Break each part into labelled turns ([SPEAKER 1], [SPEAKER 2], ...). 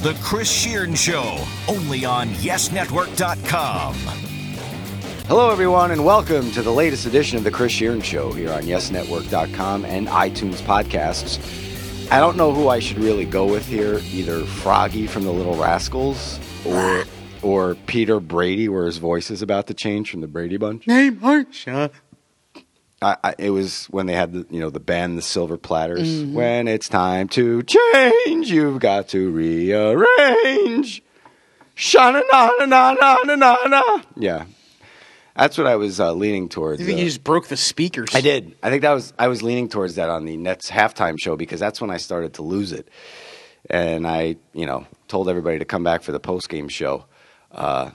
[SPEAKER 1] is The Chris Shearon Show, only on YesNetwork.com.
[SPEAKER 2] Hello, everyone, and welcome to the latest edition of The Chris Shearon Show here on YesNetwork.com and iTunes podcasts. I don't know who I should really go with here either Froggy from the Little Rascals or, or Peter Brady, where his voice is about to change from the Brady Bunch.
[SPEAKER 3] Name Harsha.
[SPEAKER 2] I, I, it was when they had the you know the band the Silver Platters. When it's time to change, you've got to rearrange. Shana na na na na na na na. Yeah, that's what I was uh, leaning towards.
[SPEAKER 3] I think
[SPEAKER 2] uh,
[SPEAKER 3] you just broke the speakers.
[SPEAKER 2] I did. I think that was I was leaning towards that on the Nets halftime show because that's when I started to lose it, and I you know told everybody to come back for the post game show uh,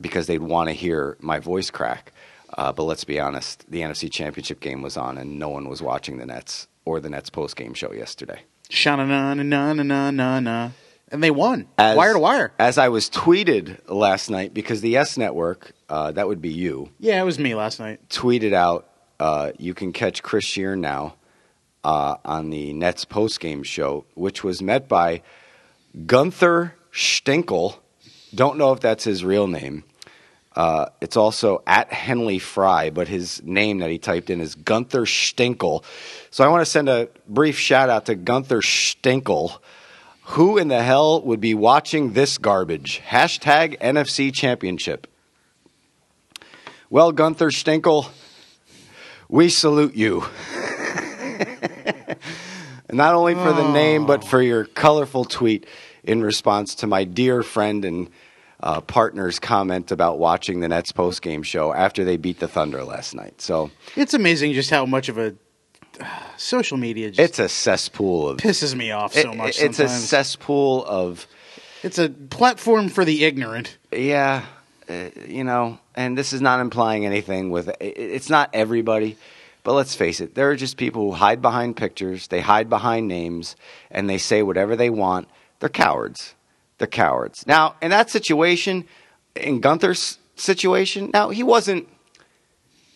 [SPEAKER 2] because they'd want to hear my voice crack. Uh, but let's be honest, the NFC Championship game was on, and no one was watching the Nets or the Nets post game show yesterday.
[SPEAKER 3] Na na na na na na na. And they won.
[SPEAKER 2] As-
[SPEAKER 3] wire to wire.
[SPEAKER 2] As I was tweeted last night, because the YES Network, uh, that would be you,
[SPEAKER 3] Yeah, it was me last night.
[SPEAKER 2] tweeted out, uh, you can catch Chris Shearon now uh, on the Nets post-game show, which was met by Gunther Stinkel. Don't know if that's his real name. Uh, it's also at Henley Fry, but his name that he typed in is Gunther Stinkel. So I want to send a brief shout out to Gunther Stinkel. Who in the hell would be watching this garbage? Hashtag NFC Championship. Well, Gunther Stinkel, we salute you. Not only for the name, but for your colorful tweet in response to my dear friend and uh, partner's comment about watching the Nets post game show after they beat the Thunder last night. So
[SPEAKER 3] It's amazing just how much of a uh, social media just
[SPEAKER 2] it's a cesspool of.
[SPEAKER 3] pisses me off so
[SPEAKER 2] it-
[SPEAKER 3] much.
[SPEAKER 2] it's a cesspool of.
[SPEAKER 3] it's a platform for the ignorant.
[SPEAKER 2] Yeah, uh, you know, and this is not implying anything with it's not everybody, but let's face it, there are just people who hide behind pictures, they hide behind names, and they say whatever they want. They're cowards. They're cowards. Now, in that situation, in Gunther's situation, now he wasn't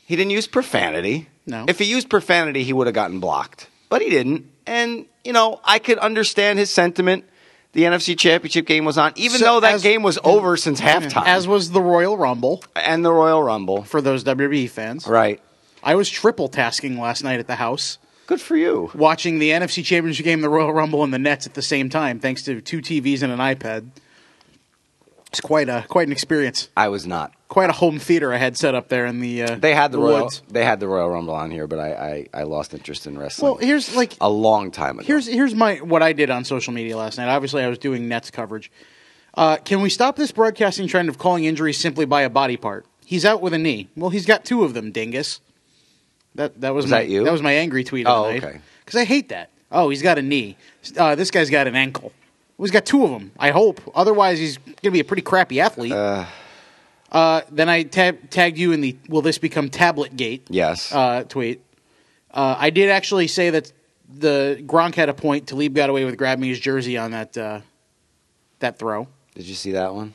[SPEAKER 2] he didn't use profanity.
[SPEAKER 3] No.
[SPEAKER 2] If he used profanity, he would have gotten blocked. But he didn't. And, you know, I could understand his sentiment. The NFC Championship game was on, even
[SPEAKER 3] So
[SPEAKER 2] though that
[SPEAKER 3] as-
[SPEAKER 2] game was over since halftime.
[SPEAKER 3] As was the Royal Rumble
[SPEAKER 2] and the Royal Rumble.
[SPEAKER 3] for those WWE fans.
[SPEAKER 2] Right.
[SPEAKER 3] I was triple tasking last night at the house,
[SPEAKER 2] Good for you.
[SPEAKER 3] watching the NFC Championship game, the Royal Rumble, and the Nets at the same time, thanks to two TVs and an iPad. It's quite a quite an experience.
[SPEAKER 2] I was not.
[SPEAKER 3] Quite a home theater I had set up there in the. Uh,
[SPEAKER 2] They had the, Royal
[SPEAKER 3] woods.
[SPEAKER 2] they had the Royal Rumble on here, but I, I, I lost interest in wrestling
[SPEAKER 3] Well, here's like
[SPEAKER 2] a long time ago.
[SPEAKER 3] here's here's my what I did on social media last night. Obviously, I was doing Nets coverage. Uh, can we stop this broadcasting trend of calling injuries simply by a body part? He's out with a knee. Well, he's got two of them, dingus. That that was,
[SPEAKER 2] Was
[SPEAKER 3] my
[SPEAKER 2] that you?
[SPEAKER 3] that was my angry tweet
[SPEAKER 2] Oh, okay.
[SPEAKER 3] Because I hate that. Oh, he's got a knee. Uh, this guy's got an ankle. Well, he's got two of them. I hope. Otherwise, he's going to be a pretty crappy athlete. Uh, then I tab- tagged you in the "Will this become Talib gate?"
[SPEAKER 2] yes.
[SPEAKER 3] uh, tweet. Uh, I did actually say that the Gronk had a point. Talib got away with grabbing his jersey on that uh, that throw.
[SPEAKER 2] Did you see that one?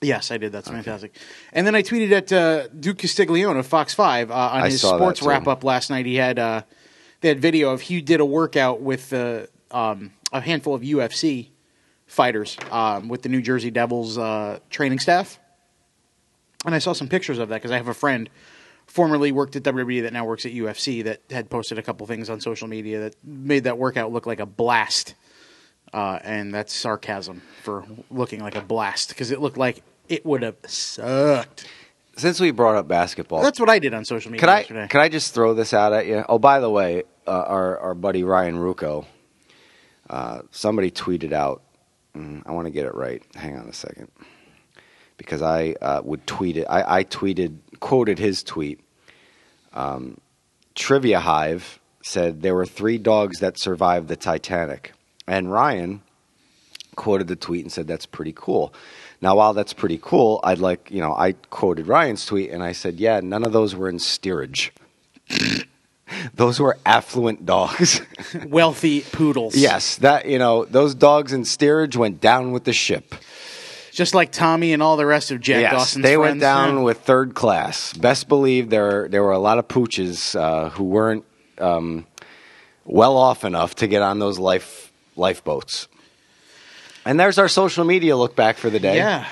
[SPEAKER 3] Yes, I did. That's fantastic. And then I tweeted at uh, Duke Castiglione of Fox Five uh, on
[SPEAKER 2] I
[SPEAKER 3] his sports wrap up last night. He had uh, they had video of he did a workout with uh, um, a handful of UFC fighters um, with the New Jersey Devils uh, training staff. And I saw some pictures of that because I have a friend formerly worked at WWE that now works at UFC that had posted a couple things on social media that made that workout look like a blast. Uh, and that's sarcasm for looking like a blast because it looked like it would have sucked.
[SPEAKER 2] Since we brought up basketball,
[SPEAKER 3] That's what I did on social media
[SPEAKER 2] Could I
[SPEAKER 3] yesterday.
[SPEAKER 2] could I just throw this out at you? Oh, by the way, uh, our our buddy Ryan Ruocco, uh, somebody tweeted out. mm, I want to get it right. Hang on a second, because I uh, would tweet it. I, I tweeted quoted his tweet. Um, Trivia Hive said there were three dogs that survived the Titanic, and Ryan quoted the tweet and said that's pretty cool. Now, while that's pretty cool, I'd like you know I quoted Ryan's tweet and I said, yeah, none of those were in steerage. those were affluent dogs.
[SPEAKER 3] Wealthy poodles.
[SPEAKER 2] yes, that you know those dogs in steerage went down with the ship.
[SPEAKER 3] Just like Tommy and all the rest of Jack
[SPEAKER 2] yes,
[SPEAKER 3] Dawson's
[SPEAKER 2] they went
[SPEAKER 3] friends.
[SPEAKER 2] down
[SPEAKER 3] Yeah.
[SPEAKER 2] with third class. Best believe there there were a lot of pooches uh, who weren't um, well off enough to get on those life lifeboats. And there's our social media look back for the day.
[SPEAKER 3] Yeah.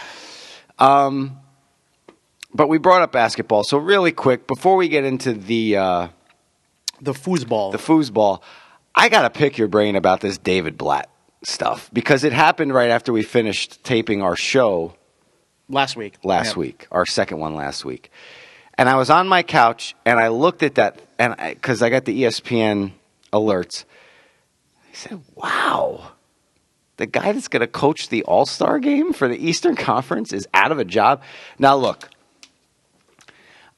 [SPEAKER 2] But we brought up basketball. So, really quick, before we get into the, uh,
[SPEAKER 3] The foosball.
[SPEAKER 2] the foosball, I got to pick your brain about this David Blatt stuff because it happened right after we finished taping our show
[SPEAKER 3] last week.
[SPEAKER 2] last
[SPEAKER 3] Yep.
[SPEAKER 2] week, our second one last week. And I was on my couch and I looked at that, and because I, got the ESPN alerts, I said, "Wow, the guy that's going to coach the All Star game for the Eastern Conference is out of a job." Now, look,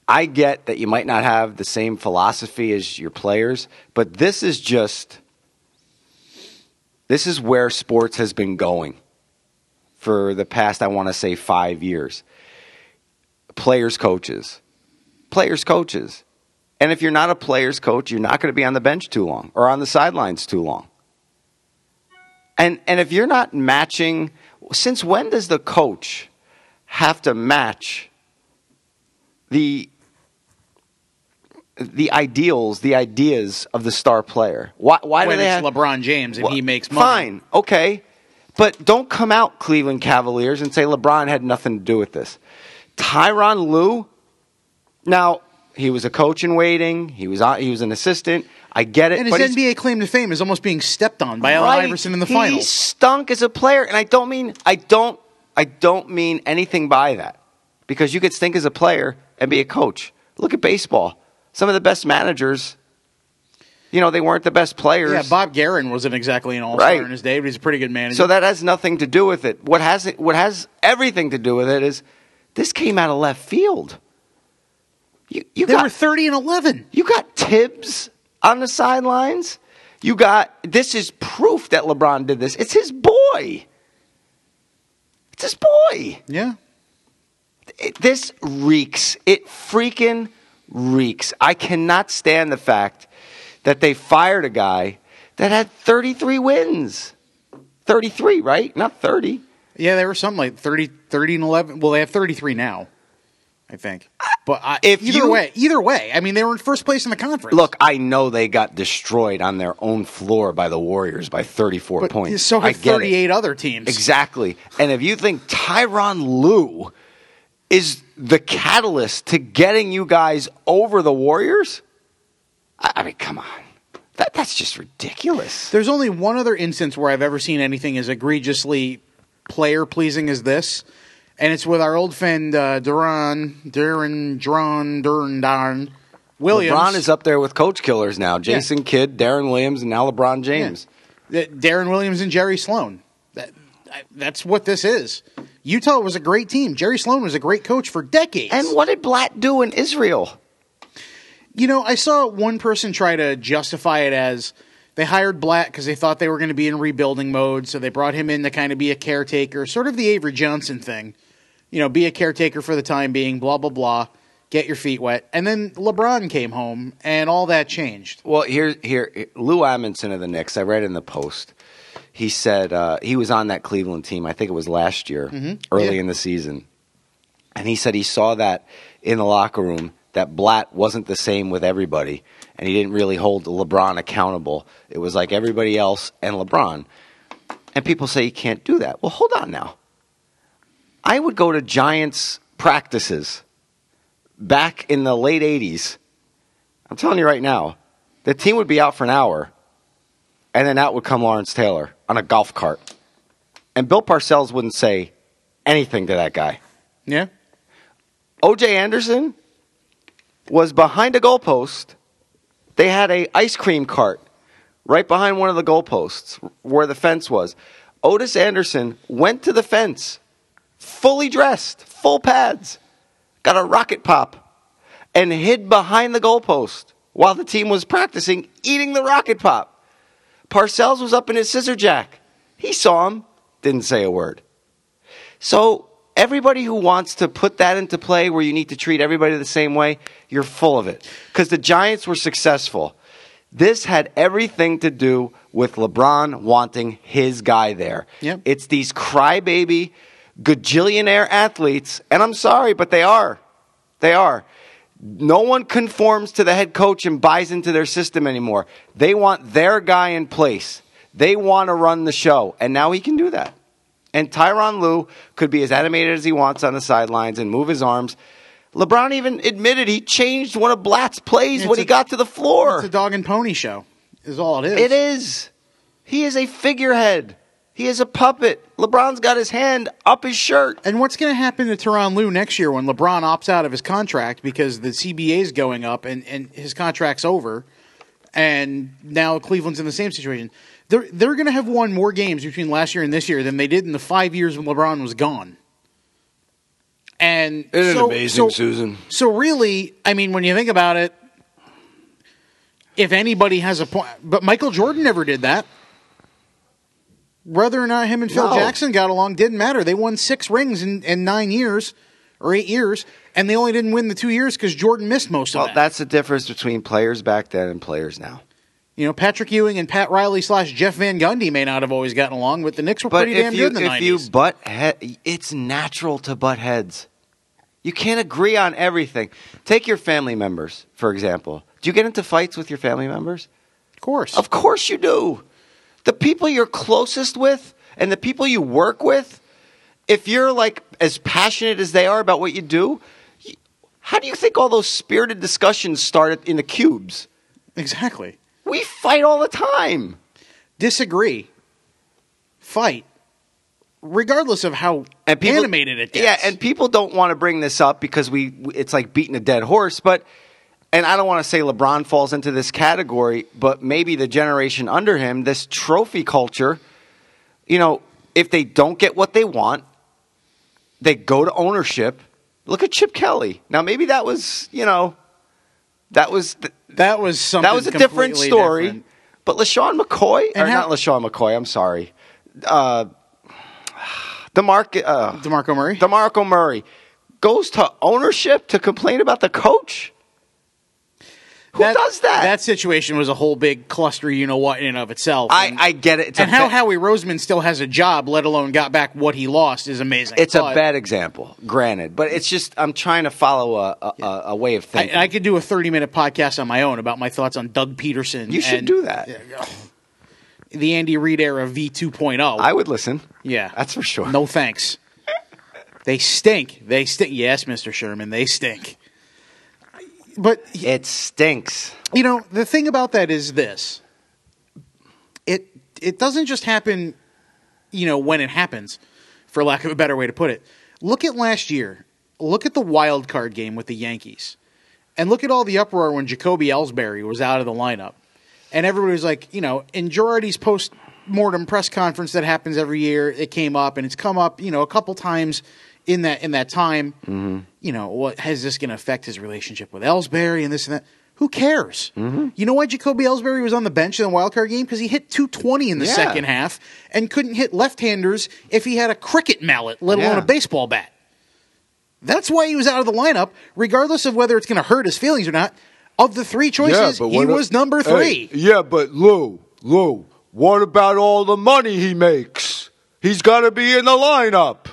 [SPEAKER 2] I get that you might not have the same philosophy as your players, but this is just this is where sports has been going for the past, I want to say, five years. Players, coaches. Players, coaches. And if you're not a player's coach, you're not going to be on the bench too long or on the sidelines too long. And, and if you're not matching, since when does the coach have to match the, the ideals, the ideas of the star player? Why, why
[SPEAKER 3] When
[SPEAKER 2] do they
[SPEAKER 3] it's
[SPEAKER 2] have,
[SPEAKER 3] LeBron James and
[SPEAKER 2] well,
[SPEAKER 3] he makes money.
[SPEAKER 2] Fine, okay. But don't come out, Cleveland Cavaliers, and say LeBron had nothing to do with this. Tyronn Lue, now, he was a coach in waiting, he was, he was an assistant. I get it.
[SPEAKER 3] And his NBA claim to fame is almost being stepped on by Allen
[SPEAKER 2] Right.
[SPEAKER 3] Iverson in the
[SPEAKER 2] He
[SPEAKER 3] finals.
[SPEAKER 2] He stunk as a player, and I don't mean I don't I don't mean anything by that because you could stink as a player and be a coach. Look at baseball. Some of the best managers, you know, they weren't the best players.
[SPEAKER 3] Yeah, Bob Guerin wasn't exactly an all-star
[SPEAKER 2] Right.
[SPEAKER 3] in his day, but he's a pretty good manager.
[SPEAKER 2] So that has nothing to do with it. What has it, what has everything to do with it is this came out of left field. You you
[SPEAKER 3] they
[SPEAKER 2] got
[SPEAKER 3] were 30 and 11.
[SPEAKER 2] you got Tibbs on the sidelines. You got this is proof that LeBron did this. It's his boy. It's his boy.
[SPEAKER 3] Yeah.
[SPEAKER 2] It- this reeks. It freaking reeks. I cannot stand the fact that they fired a guy that had 33 wins. 33, right? Not 30.
[SPEAKER 3] Yeah, they were something like 30, 30 and 11. Well, they have 33 now, I think. But I,
[SPEAKER 2] If
[SPEAKER 3] either
[SPEAKER 2] you-
[SPEAKER 3] way, either way, I mean, they were in first place in the conference.
[SPEAKER 2] Look, I know they got destroyed on their own floor by the Warriors by 34
[SPEAKER 3] but
[SPEAKER 2] points.
[SPEAKER 3] so
[SPEAKER 2] I
[SPEAKER 3] have
[SPEAKER 2] get it.
[SPEAKER 3] 38 other teams.
[SPEAKER 2] Exactly. And if you think Tyronn Lue is the catalyst to getting you guys over the Warriors, I, I mean, come on. That, that's just ridiculous.
[SPEAKER 3] There's only one other instance where I've ever seen anything as egregiously player pleasing as this, and it's with our old friend uh, Duran, Duran, Duran, Duran, Darn Williams.
[SPEAKER 2] LeBron is up there with coach killers now. Jason Kidd, Deron Williams, and now LeBron James.
[SPEAKER 3] Yeah. Deron Williams and Jerry Sloan. That, that's what this is. Utah was a great team. Jerry Sloan was a great coach for decades.
[SPEAKER 2] And what did Blatt do in Israel?
[SPEAKER 3] You know, I saw one person try to justify it as they hired Blatt because they thought they were going to be in rebuilding mode, so they brought him in to kind of be a caretaker, sort of the Avery Johnson thing. You know, be a caretaker for the time being, blah, blah, blah, get your feet wet. And then LeBron came home, and all that changed.
[SPEAKER 2] Well, here, here, Lou Amundson of the Knicks. I read in the Post. He said uh, he was on that Cleveland team. I think it was last year, early
[SPEAKER 3] Yeah.
[SPEAKER 2] in the season, and he said he saw that in the locker room that Blatt wasn't the same with everybody, and he didn't really hold LeBron accountable. It was like everybody else and LeBron. And people say you can't do that. Well, hold on now. I would go to Giants practices back in the late '80s. I'm telling you right now, the team would be out for an hour, and then out would come Lawrence Taylor on a golf cart. And Bill Parcells wouldn't say anything to that guy.
[SPEAKER 3] Yeah?
[SPEAKER 2] OJ Anderson was behind a goalpost. They had a ice cream cart right behind one of the goalposts where the fence was. Otis Anderson went to the fence, fully dressed, full pads, got a rocket pop, and hid behind the goalpost while the team was practicing eating the rocket pop. Parcells was up in his scissor jack. He saw him, didn't say a word. So everybody who wants to put that into play where you need to treat everybody the same way, you're full of it. Because the Giants were successful. This had everything to do with LeBron wanting his guy there.
[SPEAKER 3] Yep.
[SPEAKER 2] It's these crybaby, gajillionaire athletes, and I'm sorry, but they are. They are. No one conforms to the head coach and buys into their system anymore. They want their guy in place. They want to run the show, and now he can do that. And Tyronn Lue could be as animated as he wants on the sidelines and move his arms. LeBron even admitted he changed one of Blatt's plays
[SPEAKER 3] It's
[SPEAKER 2] when
[SPEAKER 3] a-
[SPEAKER 2] he got to the floor.
[SPEAKER 3] It's a dog and pony show, is all it is.
[SPEAKER 2] It is. He is a figurehead. He is a puppet. LeBron's got his hand up his shirt.
[SPEAKER 3] And what's going to happen to Tyronn Lue next year when LeBron opts out of his contract because the CBA is going up and, and his contract's over, and now Cleveland's in the same situation? They're they're going to have won more games between last year and this year than they did in the five years when LeBron was gone. And so, so,
[SPEAKER 2] Susan?
[SPEAKER 3] So really, I mean, when you think about it, if anybody has a point, but Michael Jordan never did that. Whether or not him and Phil
[SPEAKER 2] No.
[SPEAKER 3] Jackson got along didn't matter. They won six rings in, in nine years or eight years, and they only didn't win the two years because Jordan missed most of
[SPEAKER 2] Well,
[SPEAKER 3] that.
[SPEAKER 2] that's the difference between players back then and players now.
[SPEAKER 3] you know, Patrick Ewing and Pat Riley slash Jeff Van Gundy may not have always gotten along, but the Knicks were
[SPEAKER 2] But
[SPEAKER 3] pretty damn
[SPEAKER 2] you
[SPEAKER 3] good in the
[SPEAKER 2] if
[SPEAKER 3] 90s.
[SPEAKER 2] you butt head, it's natural to butt heads. You can't agree on everything. Take your family members, for example. Do you get into fights with your family members?
[SPEAKER 3] of course.
[SPEAKER 2] Of course you do. The people you're closest with and the people you work with, if you're like as passionate as they are about what you do, how do you think all those spirited discussions started in the cubes?
[SPEAKER 3] exactly.
[SPEAKER 2] We fight all the time.
[SPEAKER 3] Disagree. Fight. Regardless of how
[SPEAKER 2] and people,
[SPEAKER 3] animated it gets.
[SPEAKER 2] Yeah, and people don't want to bring this up because we it's like beating a dead horse, but and I don't want to say LeBron falls into this category, but maybe the generation under him, this trophy culture, you know, if they don't get what they want, they go to ownership. Look at Chip Kelly. Now maybe that was, you know, that was th-
[SPEAKER 3] that was something
[SPEAKER 2] that was a different story.
[SPEAKER 3] different.
[SPEAKER 2] But LeSean McCoy, or
[SPEAKER 3] And how-
[SPEAKER 2] not LeSean McCoy, I'm sorry. Uh, DeMarc, uh,
[SPEAKER 3] DeMarco Murray?
[SPEAKER 2] DeMarco Murray goes to ownership to complain about the coach? Who does that?
[SPEAKER 3] That situation was a whole big cluster, you know what, in and of itself.
[SPEAKER 2] I,
[SPEAKER 3] And-
[SPEAKER 2] I get it. It's
[SPEAKER 3] and how
[SPEAKER 2] ba-
[SPEAKER 3] Howie Roseman still has a job, let alone got back what he lost, is amazing.
[SPEAKER 2] it's a bad example, granted, but it's just I'm trying to follow a, a, a, a way of thinking.
[SPEAKER 3] I, I could do a 30 minute podcast on my own about my thoughts on Doug Pederson.
[SPEAKER 2] you should
[SPEAKER 3] and
[SPEAKER 2] do that.
[SPEAKER 3] The Andy Reid era V2.0.
[SPEAKER 2] I would listen.
[SPEAKER 3] yeah.
[SPEAKER 2] That's for sure.
[SPEAKER 3] No thanks. They stink. They stink. Yes, Mr. Sherman, they stink. But
[SPEAKER 2] It stinks.
[SPEAKER 3] you know the thing about that is this. It it doesn't just happen you know when it happens for lack of a better way to put it. Look at last year. Look at the wild card game with the yankees. And look at all the uproar when jacoby ellsbury was out of the lineup. And everybody was like you know in girardi's post mortem press conference that happens every year it came up and it's come up you know a couple times in that in that time you know what has this going to affect his relationship with ellsbury and this and that who cares?
[SPEAKER 2] Mm-hmm.
[SPEAKER 3] You know why Jacoby Ellsbury was on the bench in the wild card game? Because he hit 220 in the
[SPEAKER 2] Yeah.
[SPEAKER 3] second half and couldn't hit left-handers if he had a cricket mallet, let alone
[SPEAKER 2] Yeah.
[SPEAKER 3] a baseball bat. That's why he was out of the lineup, regardless of whether it's going to hurt his feelings or not. Of the three choices, he was number three.
[SPEAKER 4] yeah, but Lou, Lou, what about all the money he makes? He's got to be in the lineup.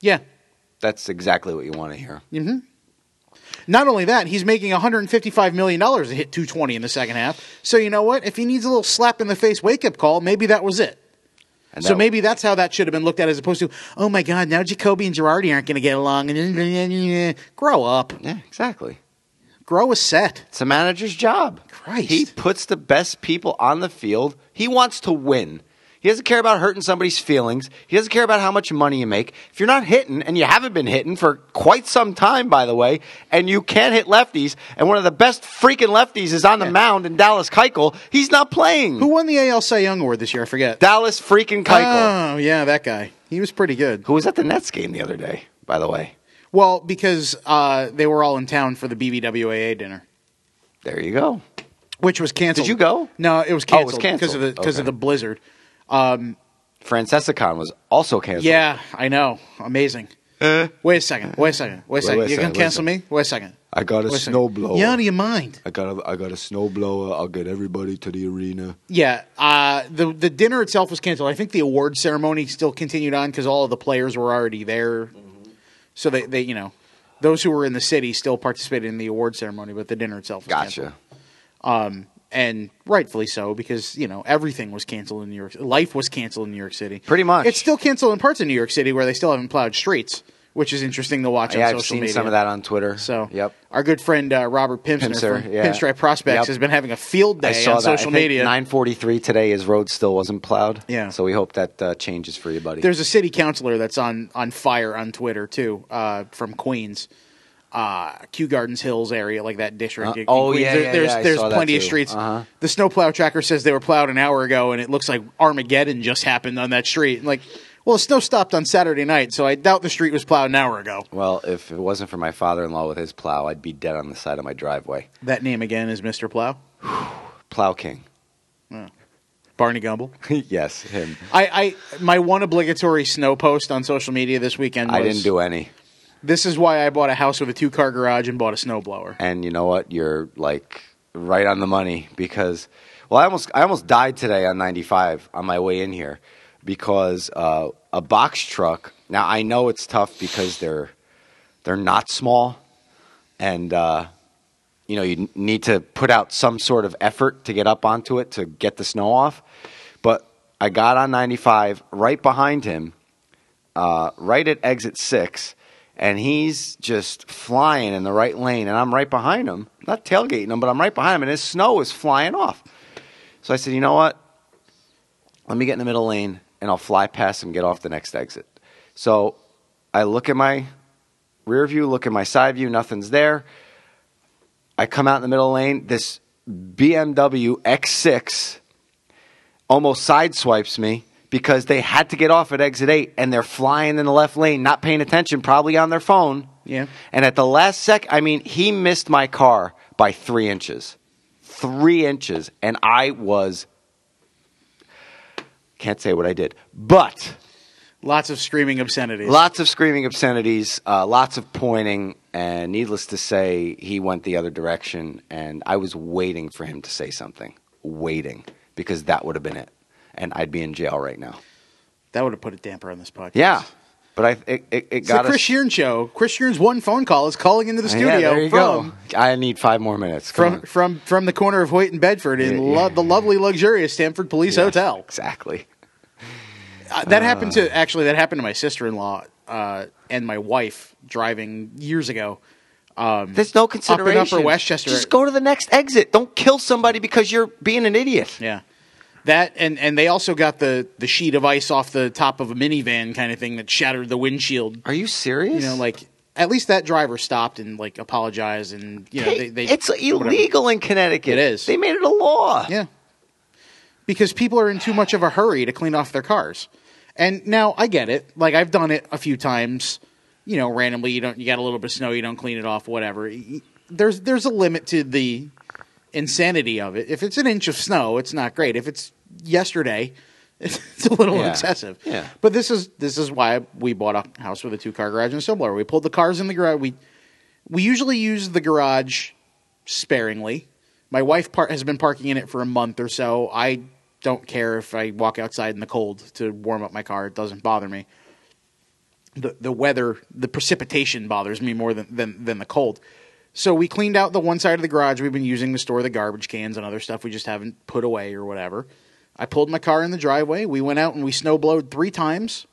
[SPEAKER 3] Yeah.
[SPEAKER 2] That's exactly what you want to hear. Mm-hmm.
[SPEAKER 3] Not only that, he's making $155 million to hit 220 in the second half. So you know what? If he needs a little slap in the face wake up call, maybe that was it.
[SPEAKER 2] And
[SPEAKER 3] So
[SPEAKER 2] that-
[SPEAKER 3] maybe that's how that should have been looked at, as opposed to, oh my God, now Jacoby and Girardi aren't going to get along. Grow up,
[SPEAKER 2] Yeah, exactly.
[SPEAKER 3] grow a set.
[SPEAKER 2] It's a manager's job.
[SPEAKER 3] Christ.
[SPEAKER 2] He puts the best people on the field. He wants to win. He doesn't care about hurting somebody's feelings. He doesn't care about how much money you make. If you're not hitting, and you haven't been hitting for quite some time, by the way, and you can't hit lefties, and one of the best freaking lefties is on the mound in Dallas Keuchel, he's not playing.
[SPEAKER 3] Who won the AL Cy Young Award this year? I forget.
[SPEAKER 2] Dallas freaking Keuchel.
[SPEAKER 3] Oh yeah, that guy. He was pretty good.
[SPEAKER 2] who was at the Nets game the other day, by the way.
[SPEAKER 3] Well, because uh, they were all in town for the BBWAA dinner,
[SPEAKER 2] There you go.
[SPEAKER 3] which was canceled.
[SPEAKER 2] Did you go?
[SPEAKER 3] No, it was
[SPEAKER 2] Oh, it was
[SPEAKER 3] canceled because of the
[SPEAKER 2] canceled.
[SPEAKER 3] because of the blizzard.
[SPEAKER 2] Francesicon was also canceled.
[SPEAKER 3] Yeah, I know. Amazing. Wait a second. Wait a second. Wait a second.
[SPEAKER 4] wait
[SPEAKER 3] You're gonna
[SPEAKER 4] second, wait a
[SPEAKER 3] cancel me? Wait a second.
[SPEAKER 4] I got a
[SPEAKER 3] Wait a second.
[SPEAKER 4] snowblower.
[SPEAKER 3] You out of your mind?
[SPEAKER 4] I got a, I got a snowblower. I'll get everybody to the arena.
[SPEAKER 3] Yeah, uh, the the dinner itself was canceled. I think the award ceremony still continued on because all of the players were already there. So they, they, you know, those who were in the city still participated in the award ceremony, but the dinner itself was canceled.
[SPEAKER 2] Gotcha.
[SPEAKER 3] And rightfully so because you know everything was canceled in New York. Life was canceled in New York City.
[SPEAKER 2] Pretty much.
[SPEAKER 3] It's still canceled in parts of New York City where they still haven't plowed streets, which is interesting to watch
[SPEAKER 2] Yeah,
[SPEAKER 3] on
[SPEAKER 2] I've
[SPEAKER 3] social
[SPEAKER 2] seen
[SPEAKER 3] media.
[SPEAKER 2] some of that on Twitter.
[SPEAKER 3] So,
[SPEAKER 2] yep.
[SPEAKER 3] our good friend uh, Robert Pimpsner,
[SPEAKER 2] Pimpsner,
[SPEAKER 3] from
[SPEAKER 2] yeah.
[SPEAKER 3] Pinstripe Prospects
[SPEAKER 2] Yep.
[SPEAKER 3] has been having a field day on
[SPEAKER 2] that.
[SPEAKER 3] social
[SPEAKER 2] I think
[SPEAKER 3] media.
[SPEAKER 2] 9:43 today. His road still wasn't plowed.
[SPEAKER 3] Yeah.
[SPEAKER 2] So we hope that uh, changes for you, buddy.
[SPEAKER 3] There's a city councilor that's on on fire on Twitter too, uh, from Queens, uh, Kew Gardens Hills area, like that district.
[SPEAKER 2] Uh, oh, yeah,
[SPEAKER 3] There-
[SPEAKER 2] yeah,
[SPEAKER 3] there's
[SPEAKER 2] yeah,
[SPEAKER 3] there's plenty of streets.
[SPEAKER 2] Uh-huh.
[SPEAKER 3] The snowplow tracker says they were plowed an hour ago, and it looks like Armageddon just happened on that street. Like, well, the snow stopped on Saturday night, so I doubt the street was plowed an hour ago.
[SPEAKER 2] well, if it wasn't for my father-in-law with his plow, I'd be dead on the side of my driveway.
[SPEAKER 3] That name again is Mr. Plow,
[SPEAKER 2] Plow King.
[SPEAKER 3] Barney Gumble.
[SPEAKER 2] yes, him.
[SPEAKER 3] I, I my one obligatory snow post on social media this weekend. Was,
[SPEAKER 2] I didn't do any.
[SPEAKER 3] This is why I bought a house with a two car garage and bought a snowblower.
[SPEAKER 2] And you know what? You're like right on the money because well, I almost I almost died today on 95 on my way in here because uh, a box truck. Now I know it's tough because they're they're not small, and uh, you know you need to put out some sort of effort to get up onto it to get the snow off. But I got on 95 right behind him, uh, right at exit six, and he's just flying in the right lane, and I'm right behind him, not tailgating him, but I'm right behind him, and his snow is flying off. So I said, you know what? Let me get in the middle lane, and I'll fly past him, get off the next exit. So I look at my rear view, look at my side view, nothing's there. I come out in the middle lane. This BMW X6 almost sideswipes me because they had to get off at exit 8 and they're flying in the left lane, not paying attention, probably on their phone.
[SPEAKER 3] Yeah.
[SPEAKER 2] And at the last sec, I mean, he missed my car by three inches. Three inches. And I was. Can't say what I did. But
[SPEAKER 3] Lots of screaming obscenities.
[SPEAKER 2] Lots of screaming obscenities, uh, lots of pointing, and needless to say, he went the other direction. And I was waiting for him to say something, waiting, because that would have been it, and I'd be in jail right now.
[SPEAKER 3] That would have put a damper on this podcast.
[SPEAKER 2] Yeah, but I it, it, it
[SPEAKER 3] It's
[SPEAKER 2] got
[SPEAKER 3] the Chris
[SPEAKER 2] us.
[SPEAKER 3] Shearon show. Chris Shearon's one phone call is calling into the
[SPEAKER 2] Yeah,
[SPEAKER 3] studio
[SPEAKER 2] there you
[SPEAKER 3] from,
[SPEAKER 2] go. I need five more minutes. Come
[SPEAKER 3] from
[SPEAKER 2] on.
[SPEAKER 3] from from the corner of Hoyt and Bedford in
[SPEAKER 2] Yeah,
[SPEAKER 3] lo-
[SPEAKER 2] yeah.
[SPEAKER 3] the lovely, luxurious Stamford Police
[SPEAKER 2] Yeah,
[SPEAKER 3] Hotel.
[SPEAKER 2] Exactly.
[SPEAKER 3] Uh, that happened to actually that happened to my sister in law uh, and my wife driving years ago.
[SPEAKER 2] There's no consideration.
[SPEAKER 3] Up in Upper Westchester.
[SPEAKER 2] Just go to the next exit. Don't kill somebody because you're being an idiot.
[SPEAKER 3] Yeah. That and and they also got the the sheet of ice off the top of a minivan kind of thing that shattered the windshield.
[SPEAKER 2] Are you serious?
[SPEAKER 3] You know, like at least that driver stopped and like apologized and you know
[SPEAKER 2] Hey,
[SPEAKER 3] they, they
[SPEAKER 2] it's
[SPEAKER 3] whatever.
[SPEAKER 2] illegal in Connecticut.
[SPEAKER 3] It is.
[SPEAKER 2] They made it a law.
[SPEAKER 3] Yeah. Because people are in too much of a hurry to clean off their cars. And now I get it. Like I've done it a few times. You know, randomly you don't you got a little bit of snow, you don't clean it off, whatever. There's there's a limit to the insanity of it. If it's an inch of snow, it's not great. If it's yesterday, it's a little
[SPEAKER 2] Yeah.
[SPEAKER 3] excessive.
[SPEAKER 2] Yeah.
[SPEAKER 3] But this is this is why we bought a house with a two car garage and a snowblower. We pulled the cars in the garage. We we usually use the garage sparingly. My wife par- has been parking in it for a month or so. I don't care if I walk outside in the cold to warm up my car. It doesn't bother me. The the weather, the precipitation bothers me more than, than than the cold. So we cleaned out the one side of the garage we've been using to store the garbage cans and other stuff we just haven't put away or whatever. I pulled my car in the driveway. We went out and we snowblowed three times.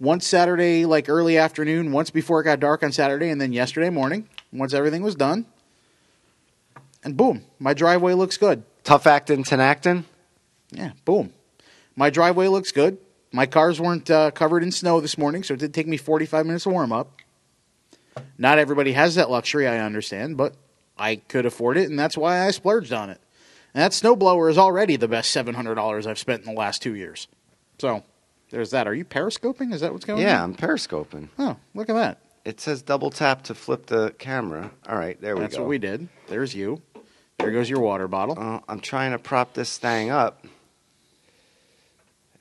[SPEAKER 3] Once Saturday, like early afternoon, once before it got dark on Saturday, and then yesterday morning, once everything was done. And boom, my driveway looks good.
[SPEAKER 2] Tough acting, Tinactin.
[SPEAKER 3] Yeah, boom. My driveway looks good. My cars weren't uh, covered in snow this morning, so it did take me 45 minutes to warm up. Not everybody has that luxury, I understand, but I could afford it, and that's why I splurged on it. And that snowblower is already the best $700 I've spent in the last two years. So there's that. Are you periscoping? Is that what's going
[SPEAKER 2] Yeah,
[SPEAKER 3] on?
[SPEAKER 2] Yeah, I'm periscoping.
[SPEAKER 3] Oh, look at that.
[SPEAKER 2] It says double tap to flip the camera. All right, there we
[SPEAKER 3] That's
[SPEAKER 2] go.
[SPEAKER 3] That's what we did. There's you. There goes your water bottle.
[SPEAKER 2] Uh, I'm trying to prop this thing up.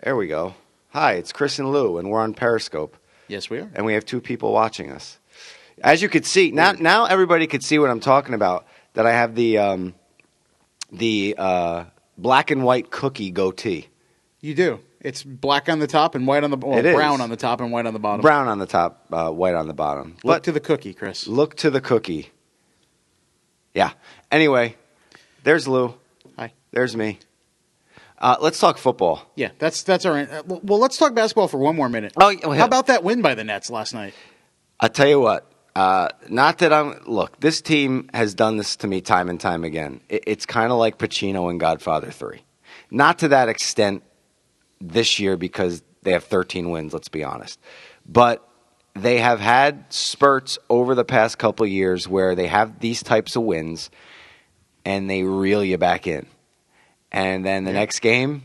[SPEAKER 2] There we go. Hi, it's Chris and Lou, and we're on Periscope,
[SPEAKER 3] yes, we are.
[SPEAKER 2] and we have two people watching us. As you could see, now now everybody could see what I'm talking about. That I have the um, the uh, black and white cookie goatee,
[SPEAKER 3] You do. It's black on the top and white on the well,
[SPEAKER 2] It is.
[SPEAKER 3] brown on the top and white on the bottom.
[SPEAKER 2] brown on the top, uh, white on the bottom.
[SPEAKER 3] Look
[SPEAKER 2] But
[SPEAKER 3] to the cookie, Chris.
[SPEAKER 2] look to the cookie. Yeah. Anyway, there's Lou.
[SPEAKER 3] Hi.
[SPEAKER 2] There's me. Uh, let's talk football.
[SPEAKER 3] Yeah, that's that's all right. Uh, well, let's talk basketball for one more minute.
[SPEAKER 2] Oh, yeah, well,
[SPEAKER 3] how about that win by the Nets last night?
[SPEAKER 2] I tell you what. Uh, not that I'm. Look, this team has done this to me time and time again. It, it's kind of like Pacino in Godfather Three. Not to that extent this year because they have 13 wins. Let's be honest, but they have had spurts over the past couple years where they have these types of wins, and they reel you back in, and then the next game.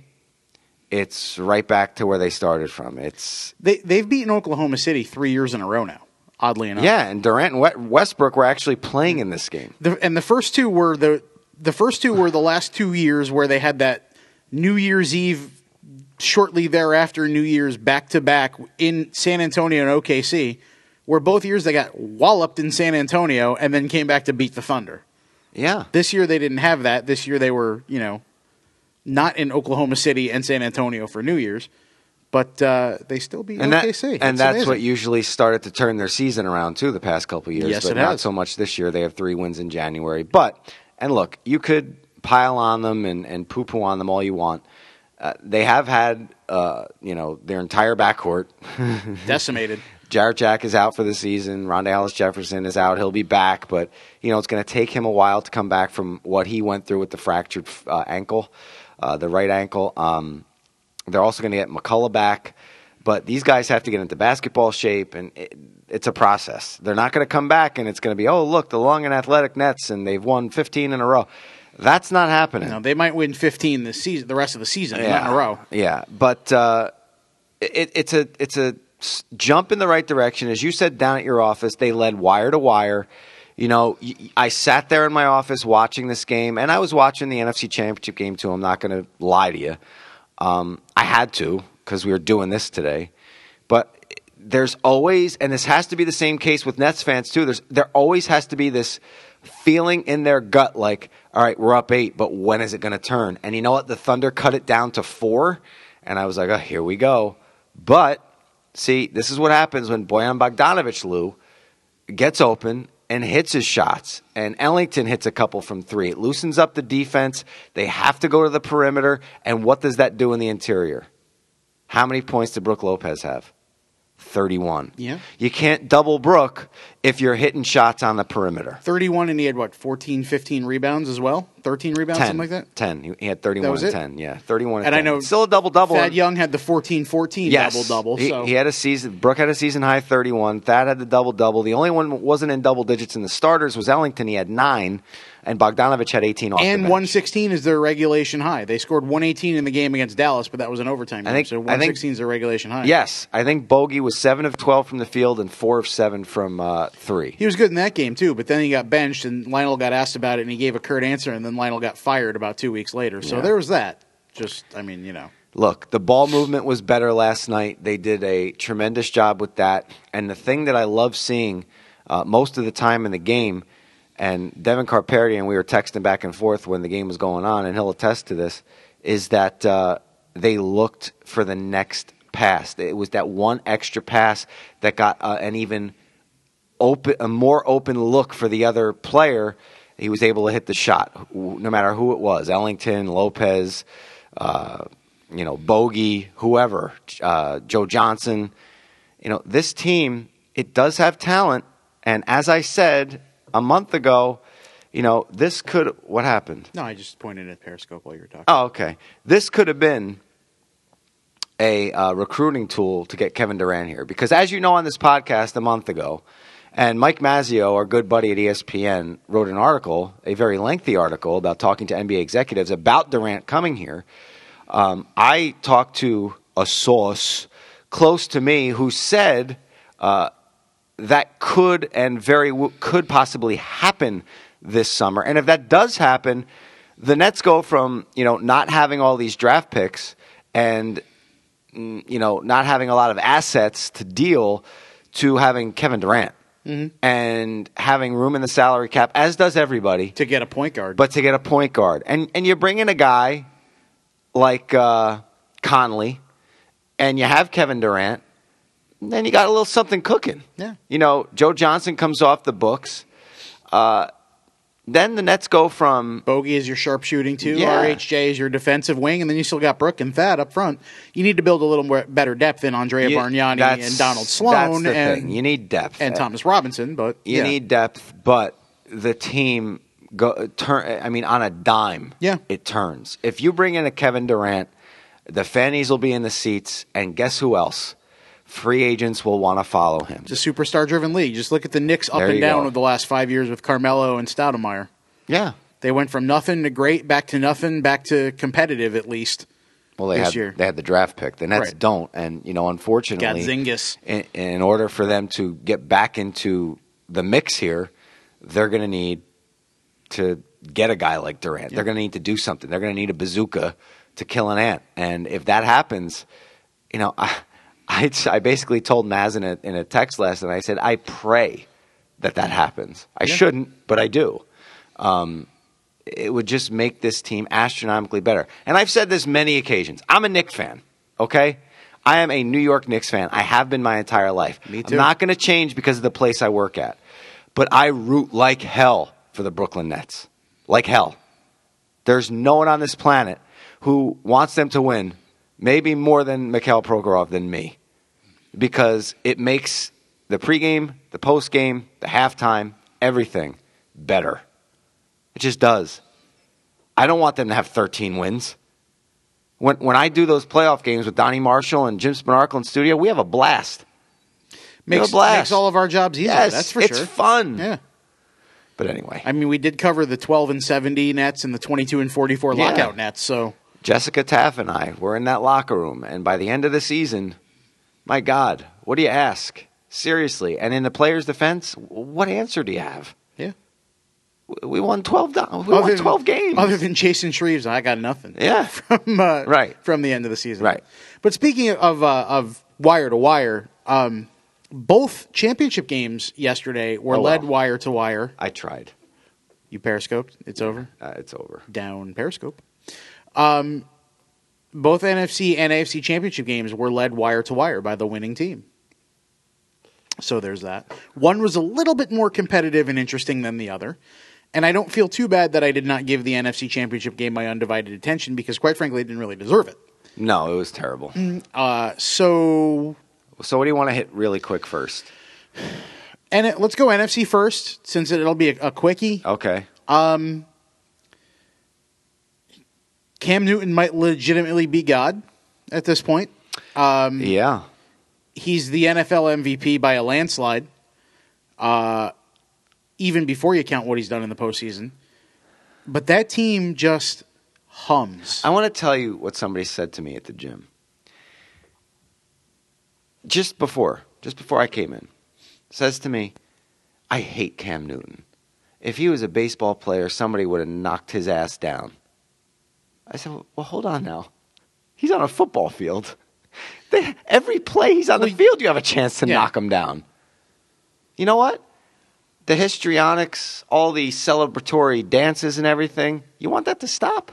[SPEAKER 2] It's right back to where they started from. It's
[SPEAKER 3] They they've beaten Oklahoma City three years in a row now. Oddly enough,
[SPEAKER 2] Yeah, and Durant and Westbrook were actually playing in this game.
[SPEAKER 3] The, and the first two were the the first two were the last two years where they had that New Year's Eve shortly thereafter New Year's back to back in San Antonio and OKC, where both years they got walloped in San Antonio and then came back to beat the Thunder.
[SPEAKER 2] Yeah.
[SPEAKER 3] This year they didn't have that. This year they were, you know, not in Oklahoma City and San Antonio for New Year's, but uh, they still beat
[SPEAKER 2] And, that,
[SPEAKER 3] OKC.
[SPEAKER 2] and
[SPEAKER 3] It's
[SPEAKER 2] that's
[SPEAKER 3] amazing.
[SPEAKER 2] what usually started to turn their season around too the past couple of years.
[SPEAKER 3] Yes,
[SPEAKER 2] but not
[SPEAKER 3] has.
[SPEAKER 2] so much this year. They have three wins in January. But and look, you could pile on them and, and poo poo on them all you want. Uh, they have had uh, you know their entire backcourt.
[SPEAKER 3] decimated.
[SPEAKER 2] Jarrett Jack is out for the season. Rondae Hollis-Jefferson is out. He'll be back, but you know it's going to take him a while to come back from what he went through with the fractured uh, ankle, uh, the right ankle. Um, they're also going to get McCullough back, but these guys have to get into basketball shape, and it, it's a process. They're not going to come back, and it's going to be oh look the long and athletic Nets, and they've won 15 in a row. That's not happening.
[SPEAKER 3] Now they might win 15 this season, the rest of the season, not in a row.
[SPEAKER 2] Yeah, but uh, it, it's a it's a jump in the right direction. As you said down at your office, they led wire to wire. You know, I sat there in my office watching this game, and I was watching the NFC Championship game too. I'm not going to lie to you. Um, I had to because we were doing this today. But there's always, and this has to be the same case with Nets fans too. There's there always has to be this feeling in their gut, like, all right, we're up eight, but when is it going to turn? And you know what? The Thunder cut it down to four, and I was like, oh, here we go. But see, this is what happens when Bojan Bogdanovic, Lou, gets open and hits his shots. And Ellington hits a couple from three. It loosens up the defense. They have to go to the perimeter. And what does that do in the interior? How many points did Brook Lopez have? 31.
[SPEAKER 3] Yeah.
[SPEAKER 2] You can't double Brook if you're hitting shots on the perimeter.
[SPEAKER 3] 31 and he had what 14 15 rebounds as well 13 rebounds
[SPEAKER 2] 10.
[SPEAKER 3] something like that
[SPEAKER 2] 10. He- He had 31
[SPEAKER 3] was
[SPEAKER 2] and
[SPEAKER 3] it?
[SPEAKER 2] 10. Yeah, 31 and,
[SPEAKER 3] and
[SPEAKER 2] 10.
[SPEAKER 3] i know
[SPEAKER 2] Still a double double.
[SPEAKER 3] thad young had the 14 14
[SPEAKER 2] Yes.
[SPEAKER 3] double double
[SPEAKER 2] He,
[SPEAKER 3] so
[SPEAKER 2] he had a season. Brook had a season high 31. Thad had the double double. The only one wasn't in double digits in the starters was Ellington. He had nine, and Bogdanovic had 18 off
[SPEAKER 3] and
[SPEAKER 2] bench.
[SPEAKER 3] 116 is their regulation high they scored 118 in the game against dallas but that was an overtime game
[SPEAKER 2] think-
[SPEAKER 3] so 116 is their regulation high
[SPEAKER 2] Yes, I think Bogey was seven of 12 from the field and four of seven from uh, three.
[SPEAKER 3] he was good in that game too but then he got benched and lionel got asked about it and he gave a curt answer and then lionel got fired about two weeks later so
[SPEAKER 2] Yeah.
[SPEAKER 3] there was that just i mean you know
[SPEAKER 2] Look, the ball movement was better last night. They did a tremendous job with that. And the thing that I love seeing uh, most of the time in the game, and Devin Carperi and we were texting back and forth when the game was going on, and he'll attest to this, is that uh, they looked for the next pass. It was that one extra pass that got uh, an even open, a more open look for the other player. He was able to hit the shot, no matter who it was, Ellington, Lopez. Uh, you know, Bogey, whoever, uh, Joe Johnson. You know, this team, it does have talent. And as I said a month ago, you know, this could, what happened?
[SPEAKER 3] no i just pointed at periscope while you were talking
[SPEAKER 2] Oh, okay. This could have been a uh, recruiting tool to get Kevin Durant here. Because as you know on this podcast a month ago, and Mike Mazzeo, our good buddy at ESPN, wrote an article, a very lengthy article about talking to NBA executives about Durant coming here. Um, I talked to a source close to me who said uh, that could and very w- could possibly happen this summer. And if that does happen, the Nets go from you know not having all these draft picks and mm, you know not having a lot of assets to deal to having Kevin Durant and having room in the salary cap, as does everybody
[SPEAKER 3] to get a point guard
[SPEAKER 2] but to get a point guard. And and you bring in a guy like uh, Conley, and you have Kevin Durant, then you got a little something cooking.
[SPEAKER 3] Yeah.
[SPEAKER 2] You know, Joe Johnson comes off the books. Uh, then the Nets go from
[SPEAKER 3] Bogey is your sharpshooting too.
[SPEAKER 2] Yeah.
[SPEAKER 3] RHJ is your defensive wing, and then you still got Brook and Thad up front. You need to build a little more better depth in Andrea
[SPEAKER 2] you-
[SPEAKER 3] Bargnani and Donald
[SPEAKER 2] That's
[SPEAKER 3] Sloan
[SPEAKER 2] the
[SPEAKER 3] and
[SPEAKER 2] thing. You need depth
[SPEAKER 3] and Thomas Robinson. But
[SPEAKER 2] You
[SPEAKER 3] yeah.
[SPEAKER 2] need depth, but the team go turn. I mean, on a dime,
[SPEAKER 3] Yeah.
[SPEAKER 2] it turns. If you bring in a Kevin Durant, the fannies will be in the seats, and guess who else? Free agents will want to follow him.
[SPEAKER 3] It's a superstar driven league. Just look at the Knicks up
[SPEAKER 2] There
[SPEAKER 3] and down
[SPEAKER 2] go.
[SPEAKER 3] of the last five years with Carmelo and Stoudemire.
[SPEAKER 2] Yeah.
[SPEAKER 3] They went from nothing to great, back to nothing, back to competitive at least.
[SPEAKER 2] Well, they
[SPEAKER 3] This
[SPEAKER 2] had
[SPEAKER 3] year.
[SPEAKER 2] they had the draft pick. The Nets
[SPEAKER 3] Right.
[SPEAKER 2] don't, and you know, unfortunately,
[SPEAKER 3] Got Zingis.
[SPEAKER 2] in, in order for them to get back into the mix here, they're going to need to get a guy like Durant. They're going to need to do something. They're going to need a bazooka to kill an ant. And if that happens, you know, I I, I basically told Maz in a, in a text last night. I said I pray that that happens. I shouldn't, but I do. Um, it would just make this team astronomically better. And I've said this many occasions. I'm a Knicks fan, okay? I am a New York Knicks fan. I have been my entire life.
[SPEAKER 3] Me
[SPEAKER 2] I'm
[SPEAKER 3] too.
[SPEAKER 2] not going to change because of the place I work at. But I root like hell for the Brooklyn Nets. Like hell. There's no one on this planet who wants them to win, maybe more than Mikhail Prokhorov than me. Because it makes the pregame, the postgame, the halftime, everything better. It just does. I don't want them to have 13 wins. When when I do those playoff games with Donnie Marshall and Jim Spanarkel in studio, we have a blast.
[SPEAKER 3] Makes,
[SPEAKER 2] a blast.
[SPEAKER 3] makes all of our jobs easier.
[SPEAKER 2] Yes,
[SPEAKER 3] that's for
[SPEAKER 2] it's
[SPEAKER 3] sure.
[SPEAKER 2] fun.
[SPEAKER 3] Yeah.
[SPEAKER 2] But anyway,
[SPEAKER 3] I mean, we did cover the 12 and 70 nets and the 22 and 44
[SPEAKER 2] Yeah.
[SPEAKER 3] lockout nets. So
[SPEAKER 2] Jessica Taff and I were in that locker room, and by the end of the season, my God, what do you ask? Seriously, and in the players' defense, what answer do you have?
[SPEAKER 3] yeah,
[SPEAKER 2] We won twelve. do- We won
[SPEAKER 3] than-
[SPEAKER 2] twelve games.
[SPEAKER 3] Other than Jason Shreves, I got nothing.
[SPEAKER 2] yeah,
[SPEAKER 3] from uh,
[SPEAKER 2] Right.
[SPEAKER 3] from the end of the season.
[SPEAKER 2] Right.
[SPEAKER 3] But speaking of uh, of wire to wire, um, both championship games yesterday were
[SPEAKER 2] Oh,
[SPEAKER 3] led
[SPEAKER 2] wow.
[SPEAKER 3] wire to wire.
[SPEAKER 2] I tried.
[SPEAKER 3] You periscoped. It's over.
[SPEAKER 2] Uh, it's over.
[SPEAKER 3] Down Periscope. Um, both NFC and AFC championship games were led wire to wire by the winning team. So there's that. One was a little bit more competitive and interesting than the other. And I don't feel too bad that I did not give the NFC championship game my undivided attention because, quite frankly, I didn't really deserve it.
[SPEAKER 2] No, it was terrible.
[SPEAKER 3] Uh, so,
[SPEAKER 2] So, what do you want to hit really quick first?
[SPEAKER 3] and it, let's go NFC first, since it'll be a, a quickie.
[SPEAKER 2] Okay.
[SPEAKER 3] Cam Newton might legitimately be God at this point.
[SPEAKER 2] yeah.
[SPEAKER 3] he's the NFL MVP by a landslide. Uh, even before you count what he's done in the postseason, but that team just hums.
[SPEAKER 2] I want to tell you what somebody said to me at the gym. Just before, just before I came in, says to me, "I hate Cam Newton. If he was a baseball player, somebody would have knocked his ass down." I said, "Well, hold on now. He's on a football field. They, every play he's on the field, you have a chance to
[SPEAKER 3] Yeah.
[SPEAKER 2] knock him down. You know what? The histrionics, all the celebratory dances and everything. You want that to stop?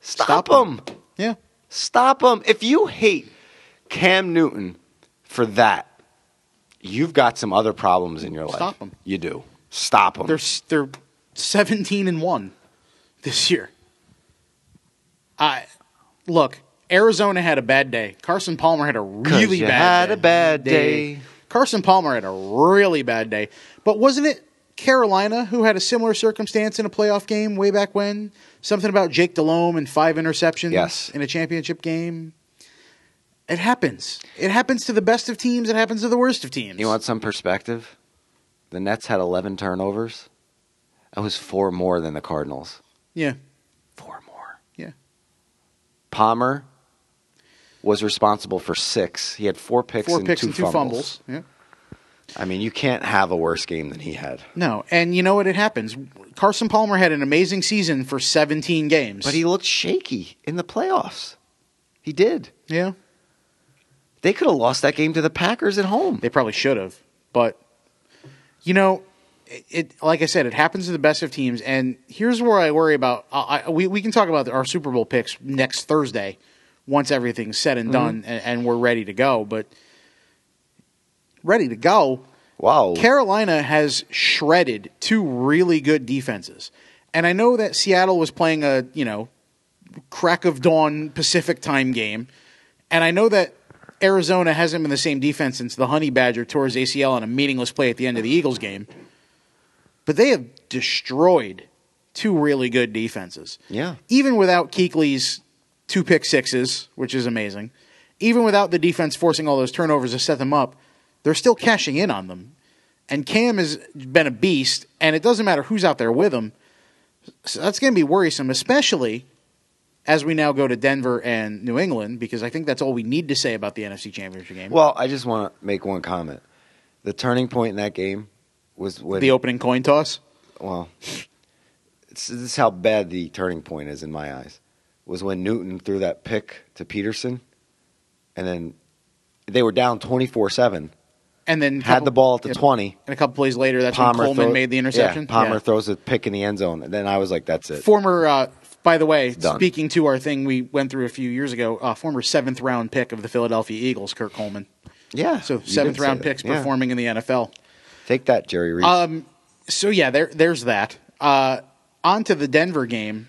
[SPEAKER 2] Stop,
[SPEAKER 3] Stop 'em.
[SPEAKER 2] them.
[SPEAKER 3] yeah,
[SPEAKER 2] Stop them. If you hate Cam Newton for that, you've got some other problems in your life.
[SPEAKER 3] Stop 'em.
[SPEAKER 2] You do. Stop them.
[SPEAKER 3] they're they're seventeen and one this year. I look. Arizona had a bad day. Carson Palmer had a really bad
[SPEAKER 2] had
[SPEAKER 3] day.
[SPEAKER 2] a bad day.
[SPEAKER 3] Carson Palmer had a really bad day. But wasn't it Carolina who had a similar circumstance in a playoff game way back when? Something about Jake Delhomme and five interceptions
[SPEAKER 2] Yes.
[SPEAKER 3] in a championship game. It happens. It happens to the best of teams. It happens to the worst of teams.
[SPEAKER 2] You want some perspective? The Nets had 11 turnovers. That was four more than the Cardinals.
[SPEAKER 3] yeah.
[SPEAKER 2] Palmer was responsible for six. He had four picks,
[SPEAKER 3] Four
[SPEAKER 2] and,
[SPEAKER 3] picks
[SPEAKER 2] two
[SPEAKER 3] and two fumbles. Yeah.
[SPEAKER 2] I mean, you can't have a worse game than he had.
[SPEAKER 3] No, and you know what? It happens. Carson Palmer had an amazing season for 17 games.
[SPEAKER 2] But he looked shaky in the playoffs. He did.
[SPEAKER 3] yeah,
[SPEAKER 2] They could have lost that game to the Packers at home.
[SPEAKER 3] They probably should have, but you know, it. Like I said, it happens to the best of teams. And here's where I worry about. I, I, we we can talk about our Super Bowl picks next Thursday, once everything's said and mm-hmm. done, and, and we're ready to go. But ready to go,
[SPEAKER 2] Wow.
[SPEAKER 3] Carolina has shredded two really good defenses. And I know that Seattle was playing a, you know, crack of dawn Pacific time game. And I know that Arizona hasn't been the same defense since the Honey Badger tore his ACL on a meaningless play at the end of the Eagles game. But they have destroyed two really good defenses.
[SPEAKER 2] Yeah.
[SPEAKER 3] Even without Kuechly's two pick sixes, which is amazing, even without the defense forcing all those turnovers to set them up, they're still cashing in on them. And Cam has been a beast, and it doesn't matter who's out there with him. So that's going to be worrisome, especially as we now go to Denver and New England, because I think that's all we need to say about the NFC Championship game.
[SPEAKER 2] Well, I just want to make one comment. The turning point in that game was when
[SPEAKER 3] the opening coin toss.
[SPEAKER 2] well, it's, this is how bad the turning point is in my eyes. Was when Newton threw that pick to Peterson, and then they were down twenty four seven.
[SPEAKER 3] And then
[SPEAKER 2] Had
[SPEAKER 3] couple-
[SPEAKER 2] the ball at the
[SPEAKER 3] yeah,
[SPEAKER 2] twenty.
[SPEAKER 3] And a couple plays later, that's when Coleman
[SPEAKER 2] throw-
[SPEAKER 3] made the interception.
[SPEAKER 2] Yeah, Palmer
[SPEAKER 3] Yeah.
[SPEAKER 2] throws a pick in the end zone, and then I was like, "That's it."
[SPEAKER 3] former, uh, by the way,
[SPEAKER 2] done.
[SPEAKER 3] speaking to our thing we went through a few years ago, uh, former seventh round pick of the Philadelphia Eagles, Kurt Coleman.
[SPEAKER 2] yeah,
[SPEAKER 3] So seventh round picks
[SPEAKER 2] Yeah.
[SPEAKER 3] performing in the NFL.
[SPEAKER 2] Take that, Jerry Reese.
[SPEAKER 3] Um, so yeah, there, there's that. Uh, on to the Denver game.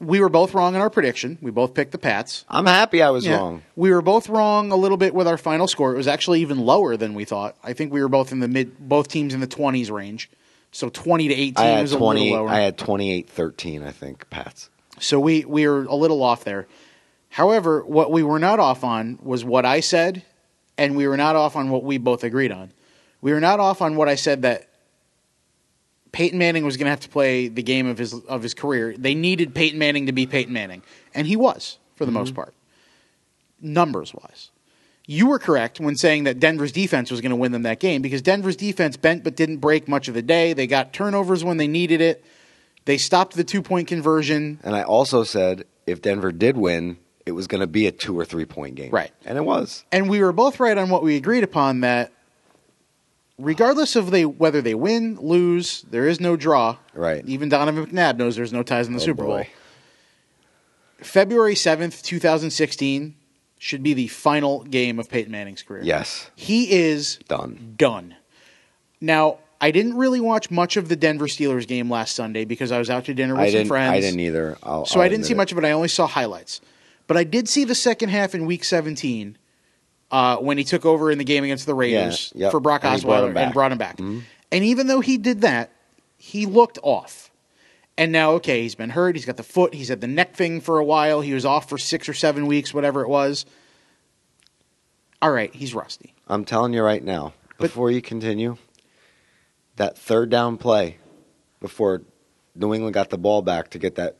[SPEAKER 3] We were both wrong in our prediction. We both picked the Pats.
[SPEAKER 2] I'm happy I was
[SPEAKER 3] Yeah.
[SPEAKER 2] wrong.
[SPEAKER 3] We were both wrong a little bit with our final score. It was actually even lower than we thought. I think we were both in the mid, both teams in the twenties range. So twenty to eighteen
[SPEAKER 2] I had
[SPEAKER 3] was a little lower.
[SPEAKER 2] I had 28-13, I think. Pats.
[SPEAKER 3] So we we were a little off there. However, what we were not off on was what I said, and we were not off on what we both agreed on. We were not off on what I said that Peyton Manning was going to have to play the game of his of his career. They needed Peyton Manning to be Peyton Manning, and he was for the most mm-hmm. part, numbers wise. You were correct when saying that Denver's defense was going to win them that game because Denver's defense bent but didn't break much of the day. They got turnovers when they needed it. They stopped the two point conversion.
[SPEAKER 2] And I also said if Denver did win, it was going to be a two or three point game.
[SPEAKER 3] Right.
[SPEAKER 2] And it was.
[SPEAKER 3] and we were both right on what we agreed upon that regardless of they whether they win, lose, there is no draw.
[SPEAKER 2] Right.
[SPEAKER 3] Even Donovan McNabb knows there's no ties in the
[SPEAKER 2] Oh,
[SPEAKER 3] Super Bowl.
[SPEAKER 2] boy.
[SPEAKER 3] February seventh, two thousand sixteen, should be the final game of Peyton Manning's career.
[SPEAKER 2] Yes.
[SPEAKER 3] He is
[SPEAKER 2] Done.
[SPEAKER 3] done. Now, I didn't really watch much of the Denver Steelers game last Sunday because I was out to dinner with
[SPEAKER 2] I
[SPEAKER 3] some
[SPEAKER 2] didn't.
[SPEAKER 3] friends.
[SPEAKER 2] I didn't either. I'll,
[SPEAKER 3] So
[SPEAKER 2] I'll
[SPEAKER 3] I didn't see
[SPEAKER 2] admit
[SPEAKER 3] much of it. I only saw highlights. But I did see the second half in Week 17 uh, when he took over in the game against the Raiders
[SPEAKER 2] Yeah, yep.
[SPEAKER 3] for Brock
[SPEAKER 2] And brought
[SPEAKER 3] Osweiler and brought him back.
[SPEAKER 2] Mhm.
[SPEAKER 3] And even though he did that, he looked off. And now, okay, he's been hurt. He's got the foot. He's had the neck thing for a while. He was off for six or seven weeks, whatever it was. All right, he's rusty.
[SPEAKER 2] I'm telling you right now.
[SPEAKER 3] But-
[SPEAKER 2] Before you continue, that third down play before New England got the ball back to get that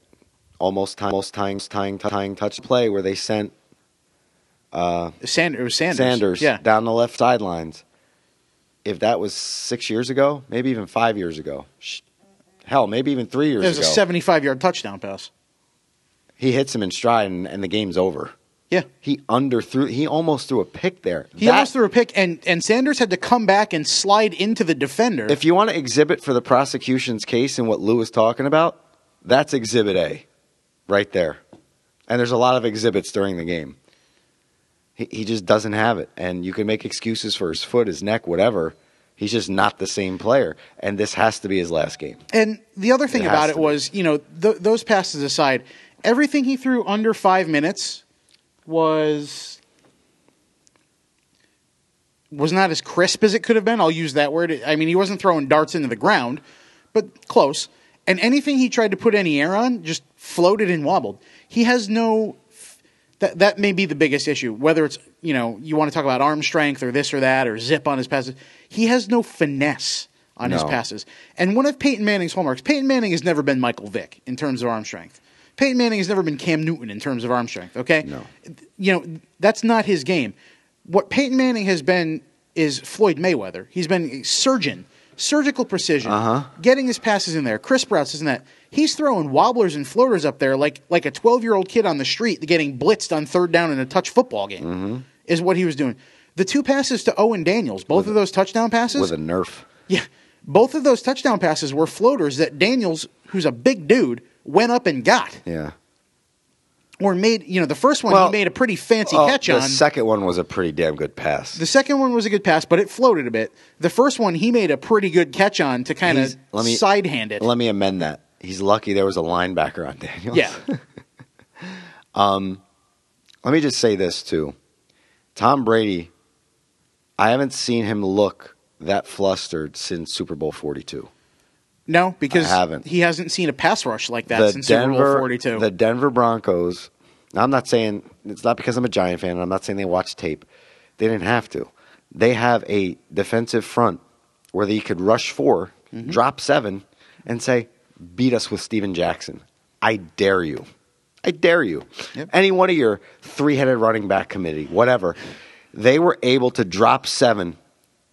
[SPEAKER 2] almost time, almost tying, tying, tying touch play where they sent uh,
[SPEAKER 3] Sanders, Sanders.
[SPEAKER 2] Sanders
[SPEAKER 3] Yeah.
[SPEAKER 2] down the left sidelines. If that was six years ago, maybe even five years ago, sh- hell, maybe even three years
[SPEAKER 3] It was
[SPEAKER 2] ago,
[SPEAKER 3] a 75 yard touchdown pass.
[SPEAKER 2] he hits him in stride and, and the game's over.
[SPEAKER 3] Yeah.
[SPEAKER 2] He underthrew. He almost threw a pick there.
[SPEAKER 3] He
[SPEAKER 2] That-
[SPEAKER 3] almost threw a pick, and, and Sanders had to come back and slide into the defender.
[SPEAKER 2] If you want to exhibit for the prosecution's case and what Lou was talking about, that's Exhibit A, right there. And there's a lot of exhibits during the game. He, he just doesn't have it, and you can make excuses for his foot, his neck, whatever. He's just not the same player, and this has to be his last game.
[SPEAKER 3] And the other thing
[SPEAKER 2] It
[SPEAKER 3] about it
[SPEAKER 2] be.
[SPEAKER 3] was, you know, th- those passes aside, everything he threw under five minutes was was not as crisp as it could have been. I'll use that word. I mean, he wasn't throwing darts into the ground, but close. And anything he tried to put any air on just floated and wobbled. He has no. That that may be the biggest issue. Whether it's you know you want to talk about arm strength or this or that or zip on his passes, he has no finesse on his passes. And one of Peyton Manning's hallmarks, Peyton Manning has never been Michael Vick in terms of arm strength. Peyton Manning has never been Cam Newton in terms of arm strength. Okay,
[SPEAKER 2] No.
[SPEAKER 3] you know that's not his game. What Peyton Manning has been is Floyd Mayweather. He's been a surgeon, surgical precision,
[SPEAKER 2] Uh-huh.
[SPEAKER 3] getting his passes in there, crisp routes, isn't that? He's throwing wobblers and floaters up there like like a twelve year old kid on the street getting blitzed on third down in a touch football game.
[SPEAKER 2] Mm-hmm.
[SPEAKER 3] Is what he was doing. The two passes to Owen Daniels, both of those touchdown passes,
[SPEAKER 2] With a nerf.
[SPEAKER 3] yeah, both of those touchdown passes were floaters that Daniels, who's a big dude, went up and got.
[SPEAKER 2] Yeah.
[SPEAKER 3] Or made you know the first one
[SPEAKER 2] Well,
[SPEAKER 3] he made a pretty fancy
[SPEAKER 2] Oh,
[SPEAKER 3] catch
[SPEAKER 2] the
[SPEAKER 3] on.
[SPEAKER 2] second one was a pretty damn good pass.
[SPEAKER 3] the second one was a good pass, but it floated a bit. The first one he made a pretty good catch on to kind of
[SPEAKER 2] let me-
[SPEAKER 3] side hand it.
[SPEAKER 2] Let me amend that. He's lucky there was a linebacker on Daniels.
[SPEAKER 3] yeah, um,
[SPEAKER 2] Let me just say this too. Tom Brady, I haven't seen him look that flustered since Super Bowl 42.
[SPEAKER 3] No, because
[SPEAKER 2] I haven't.
[SPEAKER 3] he hasn't seen a pass rush like that
[SPEAKER 2] the
[SPEAKER 3] since Super Bowl
[SPEAKER 2] Denver,
[SPEAKER 3] forty two.
[SPEAKER 2] the Denver Broncos. Now, I'm not saying it's not because I'm a Giant fan. and I'm not saying they watch tape. They didn't have to. They have a defensive front where they could rush 4
[SPEAKER 3] Mm-hmm.
[SPEAKER 2] drop seven, and say, "Beat us with Steven Jackson." I dare you. I dare you.
[SPEAKER 3] Yep.
[SPEAKER 2] Any one of your three-headed running back committee, whatever, they were able to drop seven,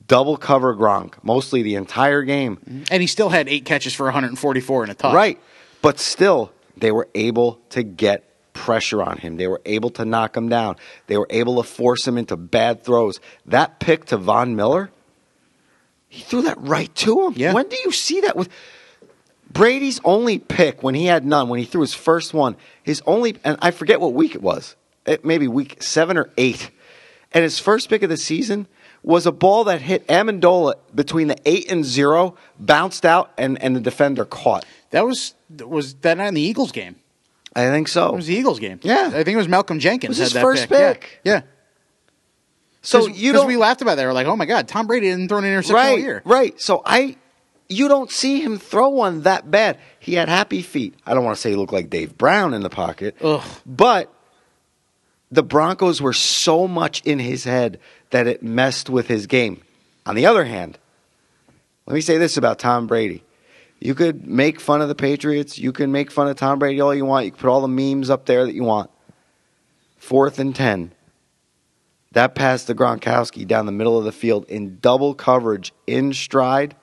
[SPEAKER 2] double cover Gronk mostly the entire game. Mm-hmm.
[SPEAKER 3] and he still had eight catches for 144 and a touch.
[SPEAKER 2] Right. But still, they were able to get pressure on him. They were able to knock him down. They were able to force him into bad throws. That pick to Von Miller, he threw that right to him.
[SPEAKER 3] Yeah.
[SPEAKER 2] When do you see that with Brady's only pick when he had none, when he threw his first one, his only, and I forget what week it was, it maybe week seven or eight, and his first pick of the season was a ball that hit Amendola between the eight and zero, bounced out, and, and the defender caught.
[SPEAKER 3] That was was that not in the Eagles game?
[SPEAKER 2] I think so.
[SPEAKER 3] It was the Eagles game.
[SPEAKER 2] Yeah.
[SPEAKER 3] I think it was Malcolm Jenkins.
[SPEAKER 2] was
[SPEAKER 3] had
[SPEAKER 2] his
[SPEAKER 3] that
[SPEAKER 2] first
[SPEAKER 3] pick. Yeah.
[SPEAKER 2] pick.
[SPEAKER 3] Yeah.
[SPEAKER 2] so
[SPEAKER 3] Cause,
[SPEAKER 2] you
[SPEAKER 3] 'cause
[SPEAKER 2] don't
[SPEAKER 3] we laughed about that. We're like, oh my god, Tom Brady didn't throw an interception all
[SPEAKER 2] right,
[SPEAKER 3] year.
[SPEAKER 2] right. So I, you don't see him throw one that bad. He had happy feet. I don't want to say he looked like Dave Brown in the pocket,
[SPEAKER 3] Ugh.
[SPEAKER 2] but the Broncos were so much in his head that it messed with his game. On the other hand, let me say this about Tom Brady. You could make fun of the Patriots. You can make fun of Tom Brady all you want. You can put all the memes up there that you want. Fourth and 10. That pass to Gronkowski down the middle of the field in double coverage in stride.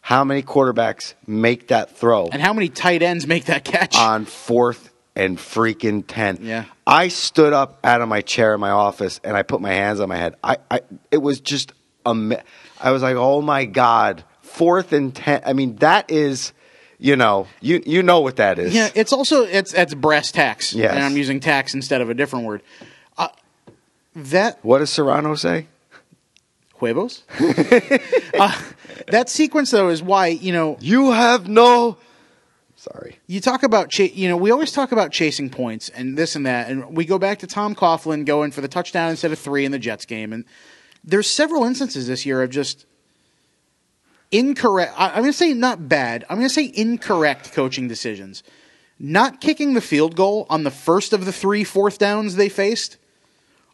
[SPEAKER 2] How many quarterbacks make that throw
[SPEAKER 3] And how many tight ends make that catch?
[SPEAKER 2] on fourth and freaking 10?
[SPEAKER 3] Yeah.
[SPEAKER 2] I stood up out of my chair in my office and I put my hands on my head. I, I it was just a I was like, "Oh my god, fourth and 10." I mean, that is you know, you you know what that is.
[SPEAKER 3] yeah, it's also it's it's brass tacks.
[SPEAKER 2] Yes.
[SPEAKER 3] And I'm using tax instead of a different word. Uh, that
[SPEAKER 2] What does Serrano say?
[SPEAKER 3] huevos. uh, that sequence though is why you know
[SPEAKER 2] You have no Sorry.
[SPEAKER 3] you talk about cha- you know we always talk about chasing points and this and that and we go back to Tom Coughlin going for the touchdown instead of 3 in the Jets game and there's several instances this year of just incorrect I- I'm going to say not bad I'm going to say incorrect coaching decisions not kicking the field goal on the first of the three fourth downs they faced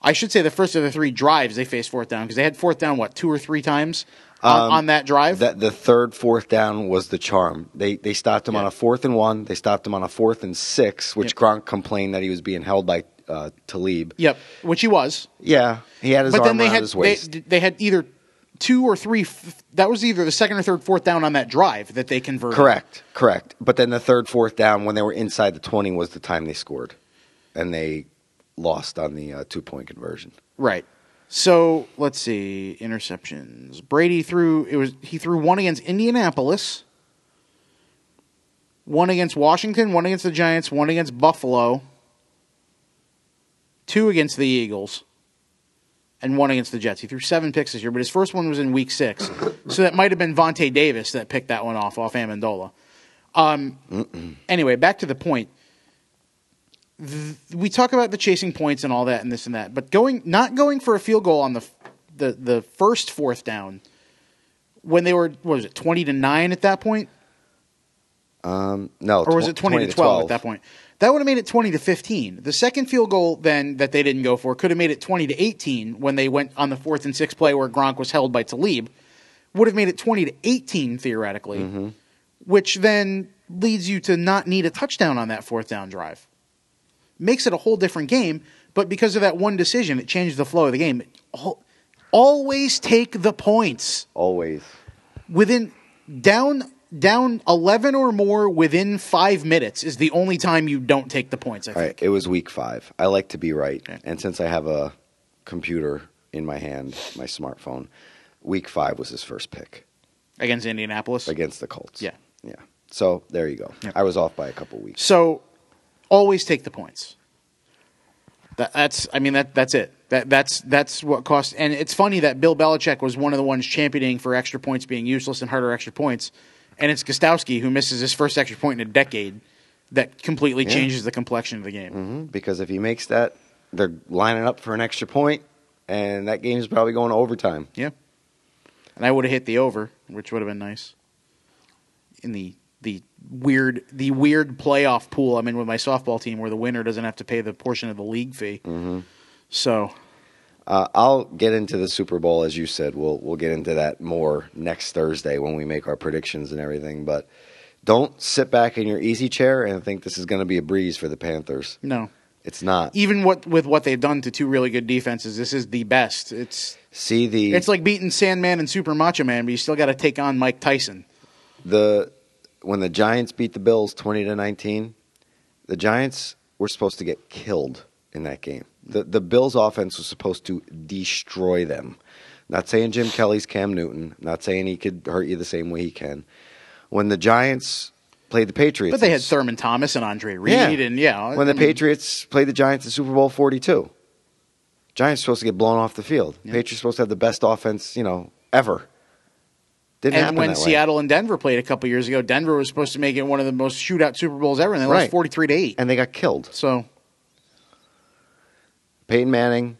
[SPEAKER 3] I should say the first of the three drives they faced fourth down because they had fourth down what two or three times on, on that drive
[SPEAKER 2] That the third fourth down was the charm. They they stopped him on a fourth and one. They stopped him on a fourth and six, which
[SPEAKER 3] Yep.
[SPEAKER 2] Gronk complained that he was being held by uh, Talib.
[SPEAKER 3] yep which he was
[SPEAKER 2] Yeah, he had his
[SPEAKER 3] but
[SPEAKER 2] arm
[SPEAKER 3] then they
[SPEAKER 2] around
[SPEAKER 3] had
[SPEAKER 2] his
[SPEAKER 3] they,
[SPEAKER 2] waist.
[SPEAKER 3] they had either two or three. f- That was either the second or third fourth down on that drive that they converted.
[SPEAKER 2] correct, correct. But then the third fourth down, when they were inside the twenty, was the time they scored, and they lost on the uh, two point conversion.
[SPEAKER 3] Right. So let's see interceptions. Brady threw it was he threw one against Indianapolis, one against Washington, one against the Giants, one against Buffalo, two against the Eagles, and one against the Jets. He threw seven picks this year, but his first one was in Week Six, so that might have been Vontae Davis that picked that one off off Amendola. Um, anyway, back to the point. Th- we talk about the chasing points and all that and this and that, but going not going for a field goal on the f- the the first fourth down when they were what was it twenty to nine at that point,
[SPEAKER 2] Um, no,
[SPEAKER 3] or was
[SPEAKER 2] tw-
[SPEAKER 3] it twenty, to 12, at that point? That would have made it twenty to fifteen. The second field goal then that they didn't go for could have made it twenty to eighteen when they went on the fourth and sixth play where Gronk was held by Talib. Would have made it twenty to eighteen theoretically, which then leads you to not need a touchdown on that fourth down drive. Makes it a whole different game, but because of that one decision, it changed the flow of the game. Always take the points
[SPEAKER 2] Always.
[SPEAKER 3] within down down 11 or more within 5 minutes is the only time you don't take the points i
[SPEAKER 2] All right,
[SPEAKER 3] think
[SPEAKER 2] it was week five. I like to be right,
[SPEAKER 3] Okay.
[SPEAKER 2] and since I have a computer in my hand, my smartphone, week five was his first pick
[SPEAKER 3] against indianapolis
[SPEAKER 2] against the Colts.
[SPEAKER 3] Yeah.
[SPEAKER 2] yeah. So there you go.
[SPEAKER 3] Yep.
[SPEAKER 2] I was off by a couple weeks.
[SPEAKER 3] so always take the points That, that's I mean that that's it. That that's that's what cost. And it's funny that Bill Belichick was one of the ones championing for extra points being useless and harder extra points, and it's Gostkowski who misses his first extra point in a decade that completely changes the complexion of the game. Mm-hmm.
[SPEAKER 2] because if he makes that, they're lining up for an extra point, and that game is probably going to overtime.
[SPEAKER 3] Yeah. And I would have hit the over, which would have been nice. In the the weird the weird playoff pool I'm in with my softball team where the winner doesn't have to pay the portion of the league fee. Mm-hmm. So
[SPEAKER 2] Uh, I'll get into the Super Bowl as you said. We'll we'll get into that more next Thursday when we make our predictions and everything. But don't sit back in your easy chair and think this is going to be a breeze for the Panthers.
[SPEAKER 3] no.
[SPEAKER 2] It's not.
[SPEAKER 3] Even what with what they've done to two really good defenses, this is the best. It's
[SPEAKER 2] See the
[SPEAKER 3] it's like beating Sandman and Super Macho Man, but you still got to take on Mike Tyson.
[SPEAKER 2] the when the Giants beat the Bills twenty to nineteen. The Giants were supposed to get killed in that game. The the Bills offense was supposed to destroy them. Not saying Jim Kelly's Cam Newton. Not saying he could hurt you the same way he can. When the Giants played the Patriots,
[SPEAKER 3] But they had Thurman Thomas and Andre Reed, and yeah,
[SPEAKER 2] when the
[SPEAKER 3] I mean,
[SPEAKER 2] Patriots played the Giants in Super Bowl 42. Giants supposed to get blown off the field. Patriots supposed to have the best offense, you know, ever. Didn't
[SPEAKER 3] And when. Seattle and Denver played a couple years ago, Denver was supposed to make it one of the most shootout Super Bowls ever, and they lost forty three to eight.
[SPEAKER 2] and they got killed.
[SPEAKER 3] So
[SPEAKER 2] Peyton Manning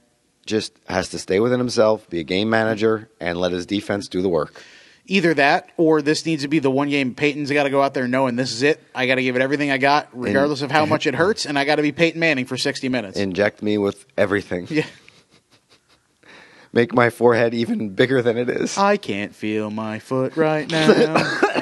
[SPEAKER 2] just has to stay within himself, be a game manager, and let his defense do the work.
[SPEAKER 3] either that, or this needs to be the one game Peyton's got to go out there knowing this is it. I got to give it everything I got, regardless of how much it hurts, and I got to be Peyton Manning for sixty minutes.
[SPEAKER 2] Inject me with everything.
[SPEAKER 3] yeah,
[SPEAKER 2] Make my forehead even bigger than it is.
[SPEAKER 3] I can't feel my foot right now.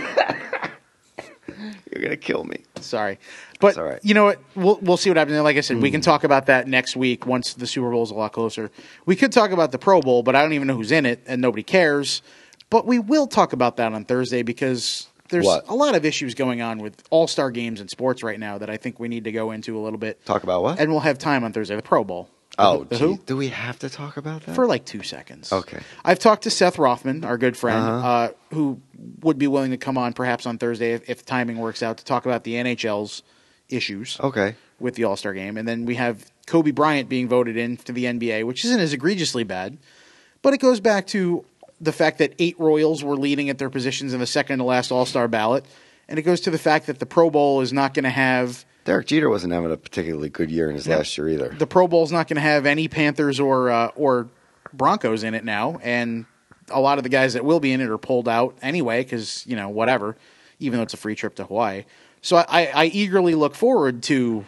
[SPEAKER 2] You're gonna kill me.
[SPEAKER 3] Sorry, but
[SPEAKER 2] all right.
[SPEAKER 3] you know what? We'll we'll see what happens. And Like I said, we can hmm. talk about that next week once the Super Bowl is a lot closer. We could talk about the Pro Bowl, but I don't even know who's in it, and nobody cares. But we will talk about that on Thursday because there's
[SPEAKER 2] What?
[SPEAKER 3] a lot of issues going on with All Star games in sports right now that I think we need to go into a little bit.
[SPEAKER 2] Talk about what?
[SPEAKER 3] And we'll have time on Thursday. The Pro Bowl.
[SPEAKER 2] Oh,
[SPEAKER 3] the
[SPEAKER 2] gee,
[SPEAKER 3] who?
[SPEAKER 2] do we have to talk about that?
[SPEAKER 3] For like two seconds.
[SPEAKER 2] Okay.
[SPEAKER 3] I've talked to Seth Rothman, our good friend,
[SPEAKER 2] Uh-huh.
[SPEAKER 3] uh, who would be willing to come on perhaps on Thursday if, if timing works out to talk about the NHL's issues
[SPEAKER 2] okay.
[SPEAKER 3] with the All Star game. And then we have Kobe Bryant being voted in to the NBA, which isn't as egregiously bad. But it goes back to the fact that eight Royals were leading at their positions in the second to last All Star ballot. And it goes to the fact that the Pro Bowl is not going to have
[SPEAKER 2] Derek Jeter wasn't having a particularly good year in his last year either.
[SPEAKER 3] the Pro Bowl's not going to have any Panthers or uh, or Broncos in it now, and a lot of the guys that will be in it are pulled out anyway because you know whatever, even though it's a free trip to Hawaii. So I, I eagerly look forward to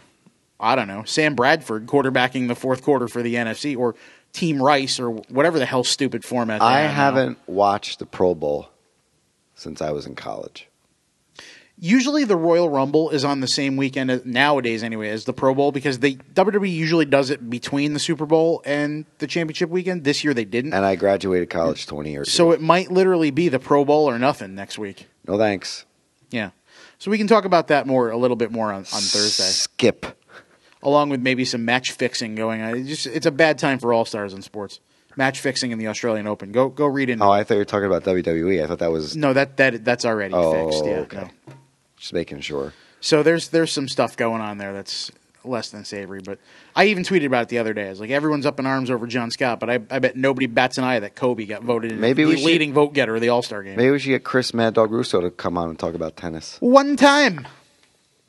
[SPEAKER 3] I don't know Sam Bradford quarterbacking the fourth quarter for the NFC or Team Rice or whatever the hell stupid format.
[SPEAKER 2] I
[SPEAKER 3] have now.
[SPEAKER 2] haven't watched the Pro Bowl since I was in college.
[SPEAKER 3] Usually the Royal Rumble is on the same weekend as, nowadays anyway as the Pro Bowl because the WWE usually does it between the Super Bowl and the championship weekend. This year they didn't.
[SPEAKER 2] And I graduated college 20 years
[SPEAKER 3] So
[SPEAKER 2] ago.
[SPEAKER 3] it might literally be the Pro Bowl or nothing next week.
[SPEAKER 2] no thanks.
[SPEAKER 3] Yeah. So we can talk about that more a little bit more on, on Thursday,
[SPEAKER 2] Skip.
[SPEAKER 3] along with maybe some match fixing going on. It's just it's a bad time for all stars in sports. Match fixing in the Australian Open. Go go read in.
[SPEAKER 2] Oh, I thought you were talking about WWE. I thought that was
[SPEAKER 3] no, that that that's already
[SPEAKER 2] Oh,
[SPEAKER 3] fixed. Yeah.
[SPEAKER 2] okay.
[SPEAKER 3] no.
[SPEAKER 2] Just making sure.
[SPEAKER 3] So there's there's some stuff going on there that's less than savory. But I even tweeted about it the other day. I was like, everyone's up in arms over John Scott, but I, I bet nobody bats an eye that Kobe got voted in
[SPEAKER 2] Maybe
[SPEAKER 3] the
[SPEAKER 2] should-
[SPEAKER 3] leading vote getter of the All Star game.
[SPEAKER 2] Maybe we should get Chris Mad Dog Russo to come on and talk about tennis.
[SPEAKER 3] One time.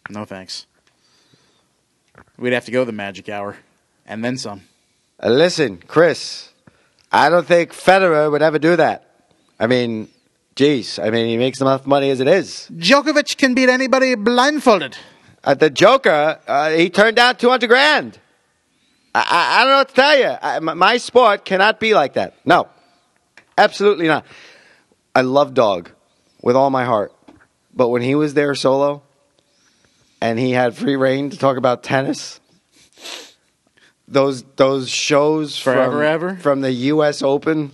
[SPEAKER 3] No thanks. We'd have to go the magic hour, and then some.
[SPEAKER 2] Uh, listen, Chris, I don't think Federer would ever do that. I mean, geez, I mean, he makes enough money as it is.
[SPEAKER 3] Djokovic can beat anybody blindfolded.
[SPEAKER 2] Uh, the Joker, uh, he turned down 200 grand. I, I, I don't know what to tell you. I, my, my sport cannot be like that. No, absolutely not. I love Dog with all my heart. But when he was there solo and he had free reign to talk about tennis, those those shows
[SPEAKER 3] Forever
[SPEAKER 2] from,
[SPEAKER 3] Ever?
[SPEAKER 2] from the U.S. Open,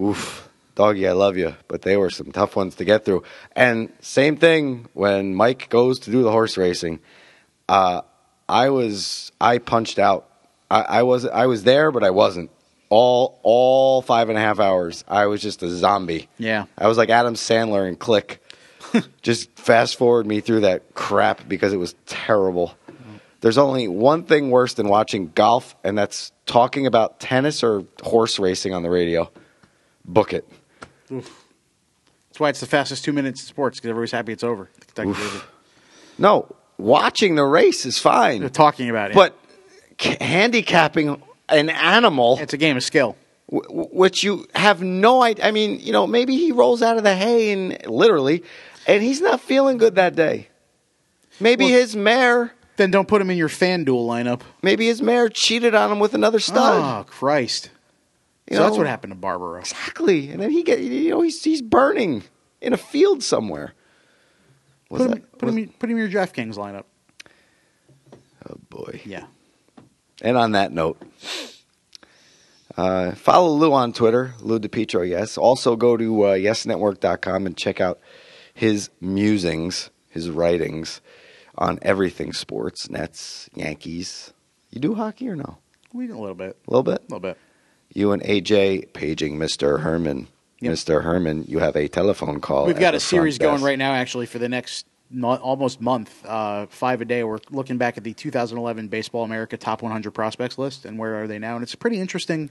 [SPEAKER 2] oof, doggy, I love you, but they were some tough ones to get through. And same thing when Mike goes to do the horse racing. Uh, I was I punched out. I, I was I was there, but I wasn't. All all five and a half hours, I was just a zombie.
[SPEAKER 3] Yeah.
[SPEAKER 2] I was like Adam Sandler in Click. just fast forward me through that crap because it was terrible. There's only one thing worse than watching golf, and that's talking about tennis or horse racing on the radio. Book it.
[SPEAKER 3] That's why it's the fastest two minutes in sports because everybody's happy it's over. The Kentucky Derby.
[SPEAKER 2] No, watching the race is
[SPEAKER 3] They're
[SPEAKER 2] fine,
[SPEAKER 3] talking about it.
[SPEAKER 2] but c- handicapping an animal,
[SPEAKER 3] it's a game of skill.
[SPEAKER 2] w- which you have no idea. I mean, you know, maybe he rolls out of the hay and literally, and he's not feeling good that day. Maybe
[SPEAKER 3] Well-
[SPEAKER 2] his mare,
[SPEAKER 3] Then don't put him in your fan duel lineup.
[SPEAKER 2] maybe his mare cheated on him with another stud.
[SPEAKER 3] Oh Christ!
[SPEAKER 2] You
[SPEAKER 3] so that's what happened to Barbaro.
[SPEAKER 2] Exactly, and then he get you know he's he's burning in a field somewhere. Was
[SPEAKER 3] Put him,
[SPEAKER 2] that-
[SPEAKER 3] put,
[SPEAKER 2] was-
[SPEAKER 3] him, put him in your DraftKings lineup.
[SPEAKER 2] oh boy.
[SPEAKER 3] Yeah.
[SPEAKER 2] And on that note, uh, follow Lou on Twitter, Lou DiPietro, yes. Also go to uh, yesnetwork.com and check out his musings, his writings on everything sports, Nets, Yankees. You do hockey or no?
[SPEAKER 3] We do a little bit.
[SPEAKER 2] A little bit?
[SPEAKER 3] A little bit.
[SPEAKER 2] You and AJ paging Mr. Herman.
[SPEAKER 3] Yep.
[SPEAKER 2] Mr. Herman, you have a telephone call.
[SPEAKER 3] We've got a series going right now, actually, for the next mo- almost month, uh, five a day. We're looking back at the 2011 Baseball America Top 100 Prospects list and where are they now. And it's pretty interesting.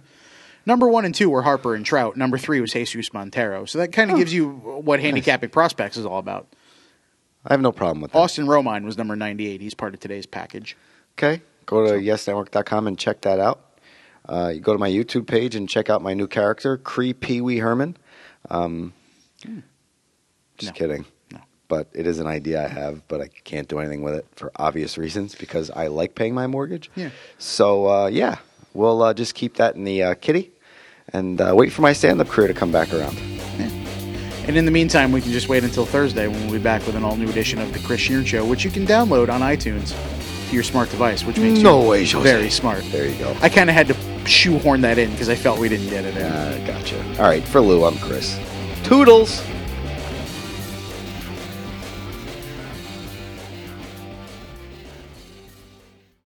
[SPEAKER 3] Number one and two were Harper and Trout. Number three was Jesus Montero. So that kind of gives you what handicapping prospects is all about.
[SPEAKER 2] I have no problem with that.
[SPEAKER 3] Austin Romine was number 98. He's part of today's package.
[SPEAKER 2] Okay. Go to yesnetwork.com and check that out. Uh, you go to my YouTube page and check out my new character, Cree Pee Wee Herman. Um, just
[SPEAKER 3] No.
[SPEAKER 2] kidding.
[SPEAKER 3] No.
[SPEAKER 2] But it is an idea I have, but I can't do anything with it for obvious reasons because I like paying my mortgage.
[SPEAKER 3] Yeah.
[SPEAKER 2] So, uh, yeah, we'll uh, just keep that in the uh, kitty and uh, wait for my stand up career to come back around.
[SPEAKER 3] And in the meantime, we can just wait until Thursday when we'll be back with an all new edition of The Chris Shearon Show, which you can download on iTunes your smart device, which makes
[SPEAKER 2] No
[SPEAKER 3] you
[SPEAKER 2] way, Jose.
[SPEAKER 3] very smart.
[SPEAKER 2] There you go.
[SPEAKER 3] I kind of had to shoehorn that in because I felt we didn't get it in.
[SPEAKER 2] Uh, gotcha. All right, for Lou, I'm Chris. Toodles.